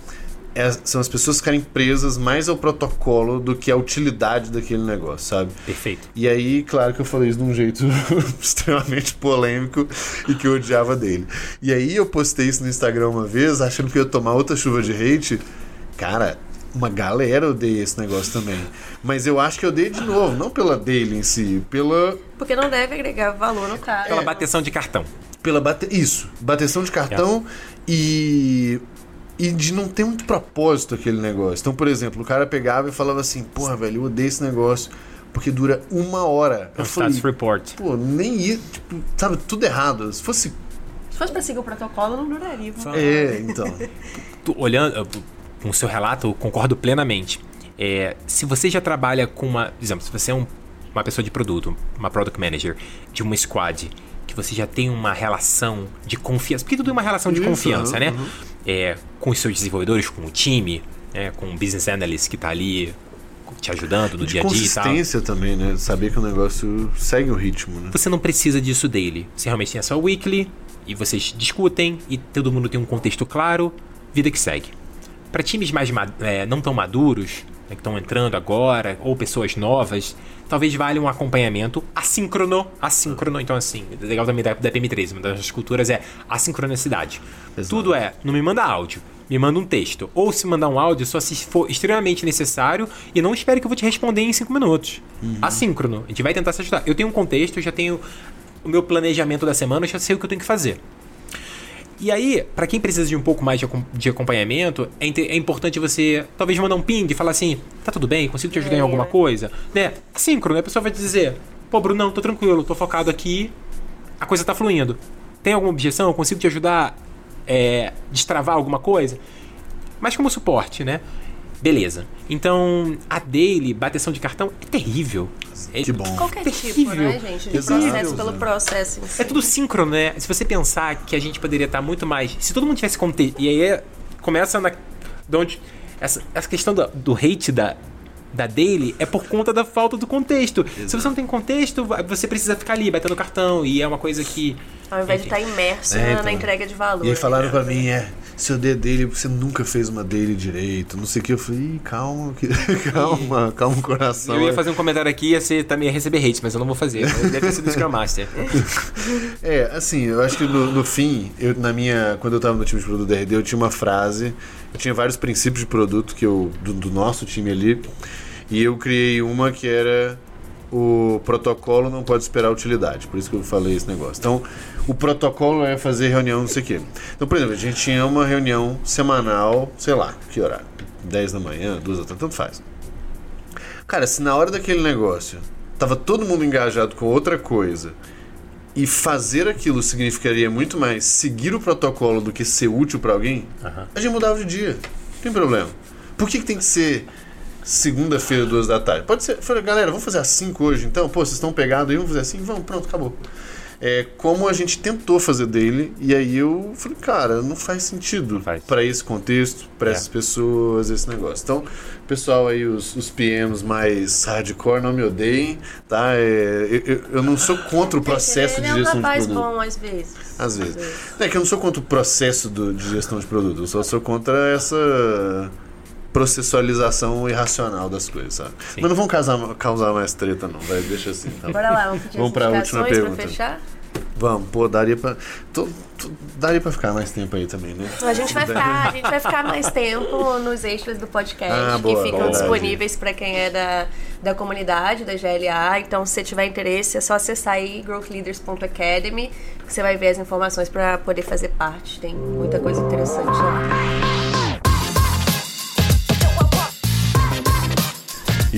é- são as pessoas ficarem presas mais ao protocolo do que à utilidade daquele negócio, sabe? Perfeito. E aí, claro que eu falei isso de um jeito extremamente polêmico e que eu odiava dele. E aí eu postei isso no Instagram uma vez, achando que eu ia tomar outra chuva de hate. Cara, uma galera odeia esse negócio também. Mas eu acho que eu odeio de novo, não pela dele em si, pela Porque não deve agregar valor no cara. Aquela bateção de cartão. pela bate... isso, bateção de cartão e e de não ter muito propósito aquele negócio. Então, por exemplo, o cara pegava e falava assim: "Porra, velho, eu odeio esse negócio porque dura uma hora". É Eu um falei, status report. pô, nem ia, tipo, sabe, tudo errado. Se fosse, Se fosse pra seguir o protocolo, não duraria. lá. é, então. Olhando com o seu relato, eu concordo plenamente. É, se você já trabalha com uma. Por exemplo, se você é um- uma pessoa de produto, uma product manager de uma squad, que você já tem uma relação de confiança. Porque tudo é uma relação de Isso, confiança, aham, né? É, com os seus desenvolvedores, com o time, né, com o business analyst que tá ali te ajudando no dia a dia consistência também, né? Saber que o negócio segue o ritmo, né? Você não precisa disso dele. Você realmente tem a sua weekly e vocês discutem e todo mundo tem um contexto claro, vida que segue. Para times mais ma- é, não tão maduros, né, que estão entrando agora, ou pessoas novas, talvez valha um acompanhamento assíncrono. Assíncrono, então assim, legal também da, da PM13, uma das culturas é a sincronicidade. Exato. Tudo é, não me manda áudio, me manda um texto. Ou se mandar um áudio, só se for extremamente necessário e não espere que eu vou te responder em cinco minutos. Assíncrono. A gente vai tentar se ajudar. Eu tenho um contexto, eu já tenho o meu planejamento da semana, eu já sei o que eu tenho que fazer. E aí, pra quem precisa de um pouco mais de, acom- de acompanhamento, é, é importante você talvez mandar um ping e falar assim: tá tudo bem, consigo te ajudar em É. alguma coisa? Né? Assíncrono, a pessoa vai te dizer: pô, Bruno, não, tô tranquilo, tô focado aqui, a coisa tá fluindo. Tem alguma objeção? Eu consigo te ajudar é, destravar alguma coisa? Mas como suporte, né? Beleza. Então, a daily, bateção de cartão, é terrível. É- Que bom. Qualquer tipo, Terrível. né, gente? De Exato. processo pelo processo em si. É tudo síncrono, né? Se você pensar que a gente poderia estar muito mais. Se todo mundo tivesse contexto. E aí é- começa na. De onde, essa, essa questão do, do hate da, da daily é por conta da falta do contexto. Se você não tem contexto, você precisa ficar ali batendo cartão. E é uma coisa que. Ao invés de estar imerso É, na- então. na entrega de valor. E aí falaram pra mim, é, seu D dele, você nunca fez uma dele direito, não sei o que. Eu falei, calma, que- calma, calma o coração. eu ia fazer um comentário aqui ia ser também ia receber hate, mas eu não vou fazer. Deve ter sido o Scrum Master. É, assim, eu acho que no, no fim, eu, na minha. Quando eu tava no time de produto da RD, eu tinha uma frase, eu tinha vários princípios de produto que eu. do, do nosso time ali. E eu criei uma que era o protocolo não pode esperar utilidade. Por isso que eu falei esse negócio. Então, o protocolo é fazer reunião, não sei o quê. Então, por exemplo, a gente tinha uma reunião semanal, sei lá, que horário? 10 da manhã, 2 da tarde, tanto faz. Cara, se na hora daquele negócio tava todo mundo engajado com outra coisa e fazer aquilo significaria muito mais seguir o protocolo do que ser útil pra alguém, Aham. a gente mudava de dia. Não tem problema. Por que, que tem que ser segunda-feira, duas da tarde? Pode ser. Falei, galera, vamos fazer às 5 hoje então? Pô, vocês estão pegados aí, vamos fazer assim? Vamos, pronto, acabou. É como a gente tentou fazer dele, e aí eu falei, cara, não faz sentido para esse contexto, para É. essas pessoas, esse negócio. Então, pessoal aí, os, os PMs mais hardcore, não me odeiem, tá? É, eu, eu- eu não sou contra o processo ele de é um gestão de rapaz produto. bom às vezes. Às vezes. É que eu não sou contra o processo do- de gestão de produto, eu só sou contra essa processualização irracional das coisas, sabe? Sim. Mas não vão causar, causar mais treta, não, vai, deixa assim. Tá? Bora lá, vamos pedir Vamos pra última pra pergunta. fechar? Vamos, pô, daria pra. Tô, tô- daria pra ficar mais tempo aí também, né? A gente vai ficar, a gente vai ficar mais tempo nos extras do podcast Ah, boa, que ficam verdade. disponíveis para quem é da, da comunidade da GLA. Então, se você tiver interesse, é só acessar aí growthleaders.academy, que você vai ver as informações para poder fazer parte. Tem muita coisa interessante lá.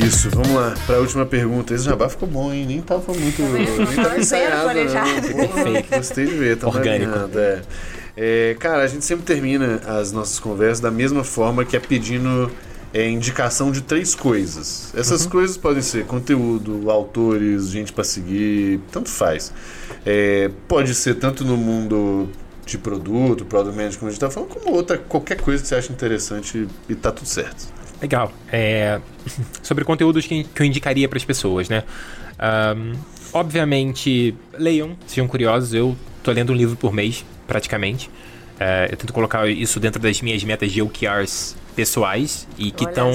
Isso, vamos lá, pra última pergunta. Esse jabá ficou bom, hein? Nem tava muito. Nem tava Zero ensaiado. planejado. não. Perfeito. Gostei de ver, tá Orgânico. é. É, cara, a gente sempre termina as nossas conversas da mesma forma que é pedindo é, indicação de três coisas. Essas coisas podem ser conteúdo, autores, gente pra seguir, tanto faz. É, pode ser tanto no mundo de produto, product management, como a gente tá falando, como outra, qualquer coisa que você acha interessante e tá tudo certo. Legal. É, sobre conteúdos que, que eu indicaria para as pessoas, né? Ahn, obviamente, leiam, sejam curiosos. Eu tô lendo um livro por mês, praticamente. É, eu tento colocar isso dentro das minhas metas de OKRs pessoais e que estão.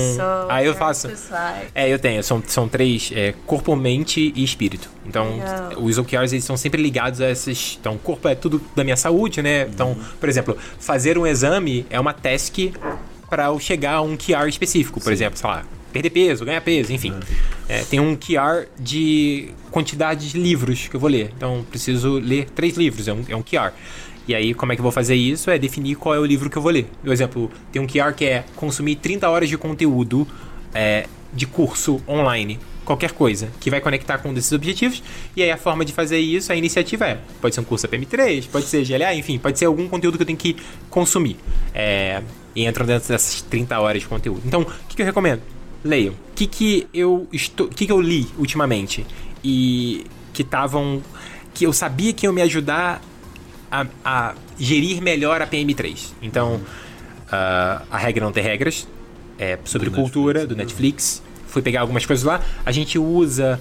Ah, eu faço. pessoais. É, eu tenho. São, são três: é, corpo, mente e espírito. Então, Legal. os OKRs eles estão sempre ligados a esses. Então, o corpo é tudo da minha saúde, né? Então, por exemplo, fazer um exame é uma task para eu chegar a um QR específico. Por exemplo, sei lá, perder peso, ganhar peso, enfim. É, tem um QR de quantidade de livros que eu vou ler. Então, preciso ler três livros, é um, é um QR. E aí, como é que eu vou fazer isso? É definir qual é o livro que eu vou ler. Por exemplo, tem um QR que é consumir 30 horas de conteúdo é, de curso online. Qualquer coisa que vai conectar com um desses objetivos. E aí, a forma de fazer isso, a iniciativa é: pode ser um curso APM3, pode ser GLA, enfim, pode ser algum conteúdo que eu tenho que consumir. É, e entram dentro dessas 30 horas de conteúdo. Então, o que, que eu recomendo? Leiam. O que, que eu estou. O que, que eu li ultimamente? E que estavam. Que eu sabia que iam me ajudar a, a gerir melhor a PM3. Então, ah, a regra não ter regras. É sobre Do cultura, Netflix, do? Netflix. Fui pegar algumas coisas lá. A gente usa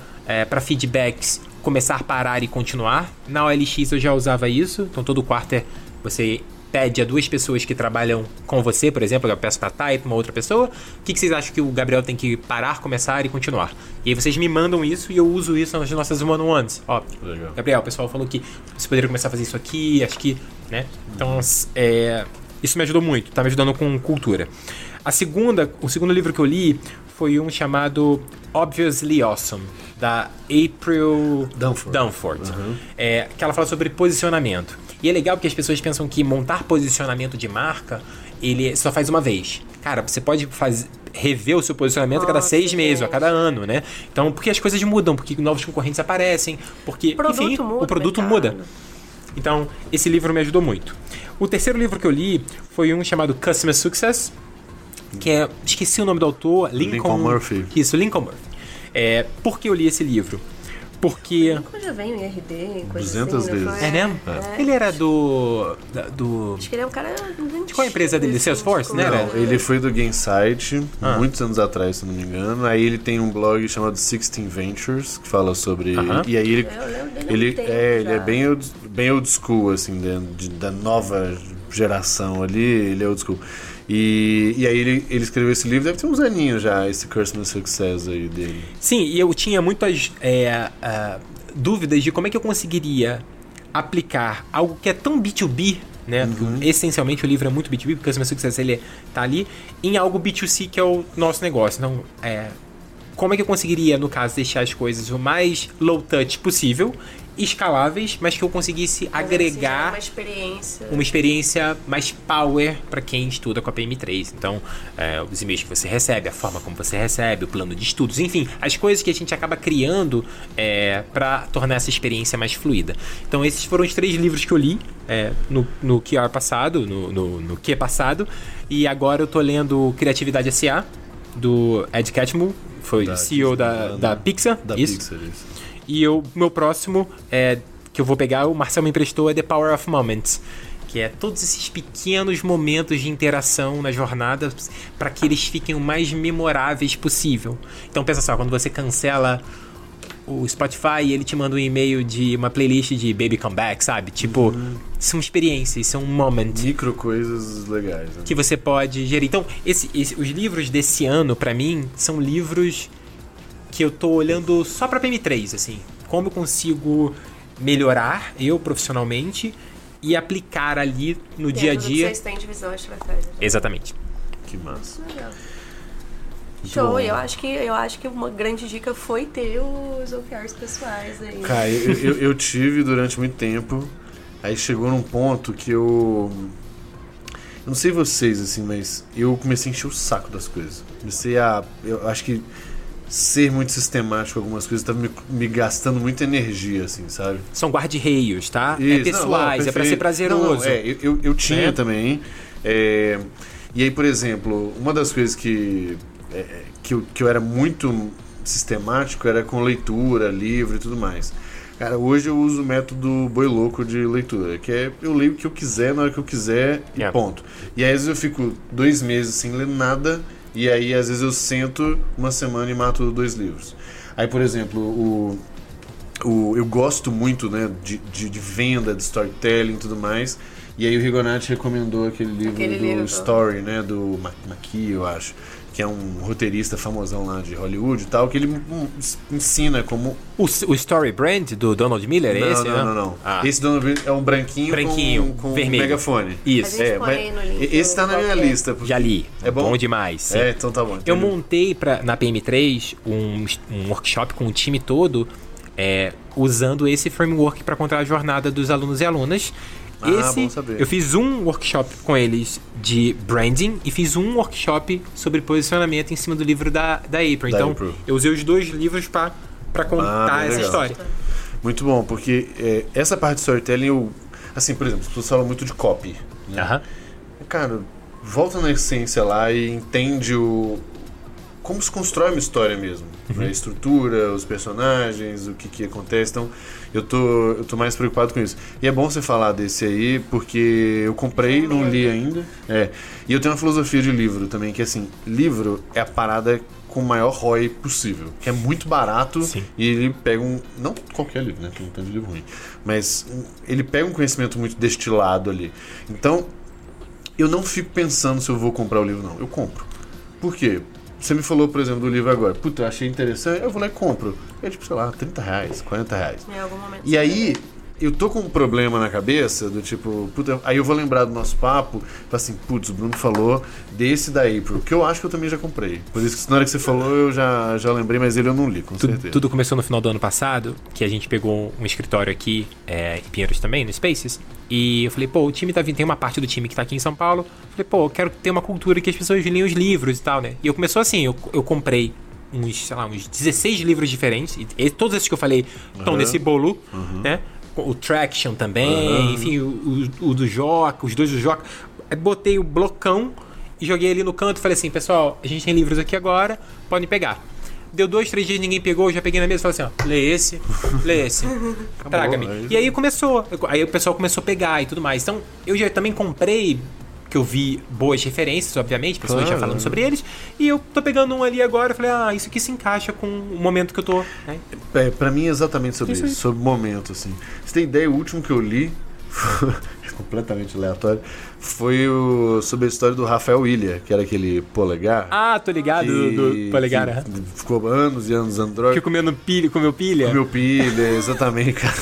para feedbacks começar, parar e continuar. Na OLX eu já usava isso. Então, todo quarter você pede a duas pessoas que trabalham com você, por exemplo, eu peço para Type, uma outra pessoa. O que, que vocês acham que o Gabriel tem que parar, começar e continuar? E aí vocês me mandam isso e eu uso isso nas nossas one-on-ones. Ó, Legal. Gabriel, o pessoal falou que você poderia começar a fazer isso aqui, acho que, né? Então, é, isso me ajudou muito, tá me ajudando com cultura. A segunda, o segundo livro que eu li foi um chamado Obviously Awesome, da April Dunford. Dunford. É, que ela fala sobre posicionamento. E é legal porque as pessoas pensam que montar posicionamento de marca, ele só faz uma vez. Cara, você pode fazer rever o seu posicionamento a cada Nossa, seis meses, ou a cada ano, né? Então, porque as coisas mudam, porque novos concorrentes aparecem, porque, O produto enfim, muda, o produto mercado. muda. Então, esse livro me ajudou muito. O terceiro livro que eu li foi um chamado Customer Success, que é. Esqueci o nome do autor. Lincoln, Lincoln Murphy. Isso, Lincoln Murphy. É, por que eu li esse livro? Porque. Quando já vem em RD, em coisa 200 assim, vezes. É mesmo? É. Ele era do. da- do. Acho que ele é um cara muito Qual é a empresa dele? antigo, Salesforce, assim, né? tipo, Não, ele foi do Gainsight Ah. muitos anos atrás, se não me engano. Aí ele tem um blog chamado Sixteen Ventures, que fala sobre. Aham. E aí ele. Eu lembro dele há um Ele é, ele é bem old, bem old school, assim, de- de- da nova geração ali, ele é old school. E, e aí ele, ele escreveu esse livro, deve ter uns aninhos já, esse Customer Success aí dele. Sim, e eu tinha muitas é, ah, dúvidas de como é que eu conseguiria aplicar algo que é tão B2B, né? Porque, essencialmente o livro é muito B2B, porque o Customer Success ele tá ali, em algo B2C que é o nosso negócio. Então, é, como é que eu conseguiria, no caso, deixar as coisas o mais low touch possível, escaláveis, mas que eu conseguisse Mas, agregar uma experiência. uma experiência mais power para quem estuda com a PM3. Então, é, os e-mails que você recebe, a forma como você recebe, o plano de estudos, enfim, as coisas que a gente acaba criando é, para tornar essa experiência mais fluida. Então, esses foram os três livros que eu li é, no, no QR passado, no, no, no Q passado, e agora eu tô lendo Criatividade S.A. do Ed Catmull, foi Da CEO da, da da- Pixar. Da isso. Pixar, isso. E eu, meu próximo é que eu vou pegar, o Marcel me emprestou, é The Power of Moments. Que é todos esses pequenos momentos de interação na jornada para que eles fiquem o mais memoráveis possível. Então pensa só, quando você cancela o Spotify ele te manda um e-mail de uma playlist de Baby Comeback, sabe? Tipo, isso é uma experiência, isso é um moment Micro coisas legais. Né? que você pode gerir. Então, esse, esse- os livros desse ano, pra mim, são livros que eu tô olhando só pra PM3, assim. Como eu consigo melhorar eu profissionalmente e aplicar ali no dia a dia. Vocês têm de visão estratégica. Exatamente. Que massa. Legal. Muito Show, bom. eu acho que eu acho que uma grande dica foi ter os OKRs pessoais aí. Cara, eu, eu, eu tive durante muito tempo. Aí chegou num ponto que eu. Eu não sei vocês, assim, mas eu comecei a encher o saco das coisas. Comecei a. Eu acho que ser muito sistemático em algumas coisas estava me, me gastando muita energia, assim, sabe? São guarda-reios, tá? é Isso, pessoais, não, é pra ser prazeroso. Não, é, eu, eu, eu tinha Né? também. é, e aí, por exemplo, uma das coisas que, é, que, eu, que eu era muito sistemático era com leitura, livro e tudo mais. Cara, hoje eu uso o método boi louco de leitura, que é eu leio o que eu quiser na hora que eu quiser e Yeah. ponto. E aí, às vezes eu fico dois meses sem ler nada, e aí às vezes eu sento uma semana e mato dois livros. Aí, por exemplo, o, o, eu gosto muito né, de, de, de venda, de storytelling e tudo mais. E aí o Rigonati recomendou aquele livro Aquele do livro. Story, né? Do Ma- Maki, eu acho. Que é um roteirista famosão lá de Hollywood e tal, que ele hum, ensina como. O, o Story Brand do Donald Miller é não, esse, não, né? não, não. Ah. Esse Donald Trump é um branquinho, Branquinho, com, com vermelho. megafone. Isso. É, mas esse tá na minha é. lista. porque- Já li. É bom? demais. sim. É, então tá bom. Eu entendi. montei pra, na PM3 um, um workshop com o time todo é, usando esse framework para contar a jornada dos alunos e alunas. Ah, esse, bom saber. eu fiz um workshop com eles de branding e fiz um workshop sobre posicionamento em cima do livro da, da April. Da Então, April. eu usei os dois livros para contar Ah, essa legal. história. Muito bom, porque é, essa parte de storytelling, eu. Assim, por exemplo, as pessoas falam muito de copy. Né? Cara, volta na essência lá e entende o. Como se constrói uma história mesmo. né? A estrutura, os personagens, o que, que acontece. Então, eu tô, eu tô mais preocupado com isso. E é bom você falar desse aí, porque eu comprei, não li ainda. É. E eu tenho uma filosofia de livro também, que assim, livro é a parada com o maior ROI possível. Que é muito barato Sim. e ele pega um. Não qualquer livro, né? Tem um tanto de livro ruim. Mas ele pega um conhecimento muito destilado ali. Então, eu não fico pensando se eu vou comprar o livro, não. Eu compro. Por quê? Você me falou, por exemplo, do livro agora. Puta, eu achei interessante, eu vou lá e compro. É tipo, sei lá, 30 reais, 40 reais. Em algum momento. E aí, eu tô com um problema na cabeça, do tipo, puta, aí eu vou lembrar do nosso papo, falo assim, putz, o Bruno falou desse da April, que eu acho que eu também já comprei. Por isso que na hora que você falou, eu já, já lembrei, mas ele eu não li, com Tudo, certeza. tudo começou no final do ano passado, que a gente pegou um escritório aqui é, em Pinheiros também, no Spaces. E eu falei, pô, o time tá vindo, tem uma parte do time que tá aqui em São Paulo. Falei, pô, eu quero ter uma cultura que as pessoas leiam os livros e tal, né? E eu começou assim, eu, eu comprei uns, sei lá, uns 16 livros diferentes. E, todos esses que eu falei estão Uhum. nesse bolo, né? O Traction também, Uhum. enfim, o, o- o do Joca, os dois do Joca. Botei o blocão e joguei ali no canto e falei assim, pessoal, a gente tem livros aqui agora, podem pegar. Deu dois, três dias, ninguém pegou, eu já peguei na mesa e falei assim, ó, lê esse, lê esse, traga-me. E aí começou, aí o pessoal começou a pegar e tudo mais. Então, eu já também comprei, que eu vi boas referências, obviamente, pessoas já Claro. falando sobre eles, e eu tô pegando um ali agora, eu falei, ah, isso aqui se encaixa com o momento que eu tô, né? É, pra mim é exatamente sobre Isso isso, sobre momento, assim. Você tem ideia, o último que eu li, completamente aleatório, foi o, sobre a história do Rafael Ilha, que era aquele polegar. Ah, tô ligado, do, do polegar, que. Ficou anos e anos Android. Que comendo pilha, comeu pilha. Meu pilha, exatamente, cara.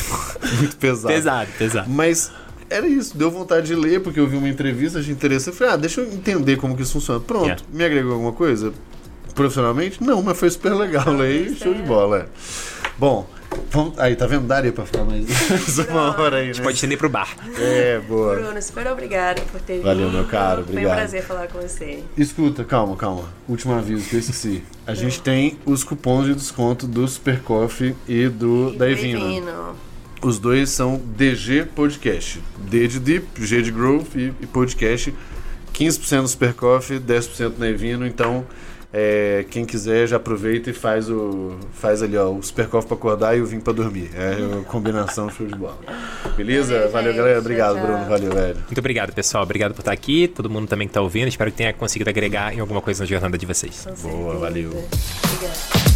Muito pesado. Pesado, pesado. Mas era isso, deu vontade de ler, porque eu vi uma entrevista, achei interessante. Falei, ah, deixa eu entender como que isso funciona. Pronto, Yeah. me agregou alguma coisa? Profissionalmente? Não, mas foi super legal. Leio, isso show de é. bola. é. Bom, vamos, aí, tá vendo? Daria pra ficar mais, mais uma hora aí, né? Pode estender pro bar. É, boa. Bruno, super obrigada por ter vindo. Valeu, meu caro, Foi um obrigado. prazer falar com você. Escuta, calma, calma. Último aviso que eu esqueci. A gente tem os cupons de desconto do Super Coffee e do E da do Evino. Evino. Os dois são DG Podcast. D de Deep, G de Growth e, e Podcast. 15% no Super Coffee, 10% na Evino. Então, é, quem quiser já aproveita e faz o faz ali ó, o Super Coffee pra acordar e o vinho pra dormir. É a combinação show de bola. Beleza? Valeu, galera. Obrigado, Tchau. Bruno. Valeu, velho. Muito obrigado, pessoal. Obrigado por estar aqui. Todo mundo também que tá ouvindo. Espero que tenha conseguido agregar em alguma coisa na jornada de vocês. Boa, valeu. Obrigada.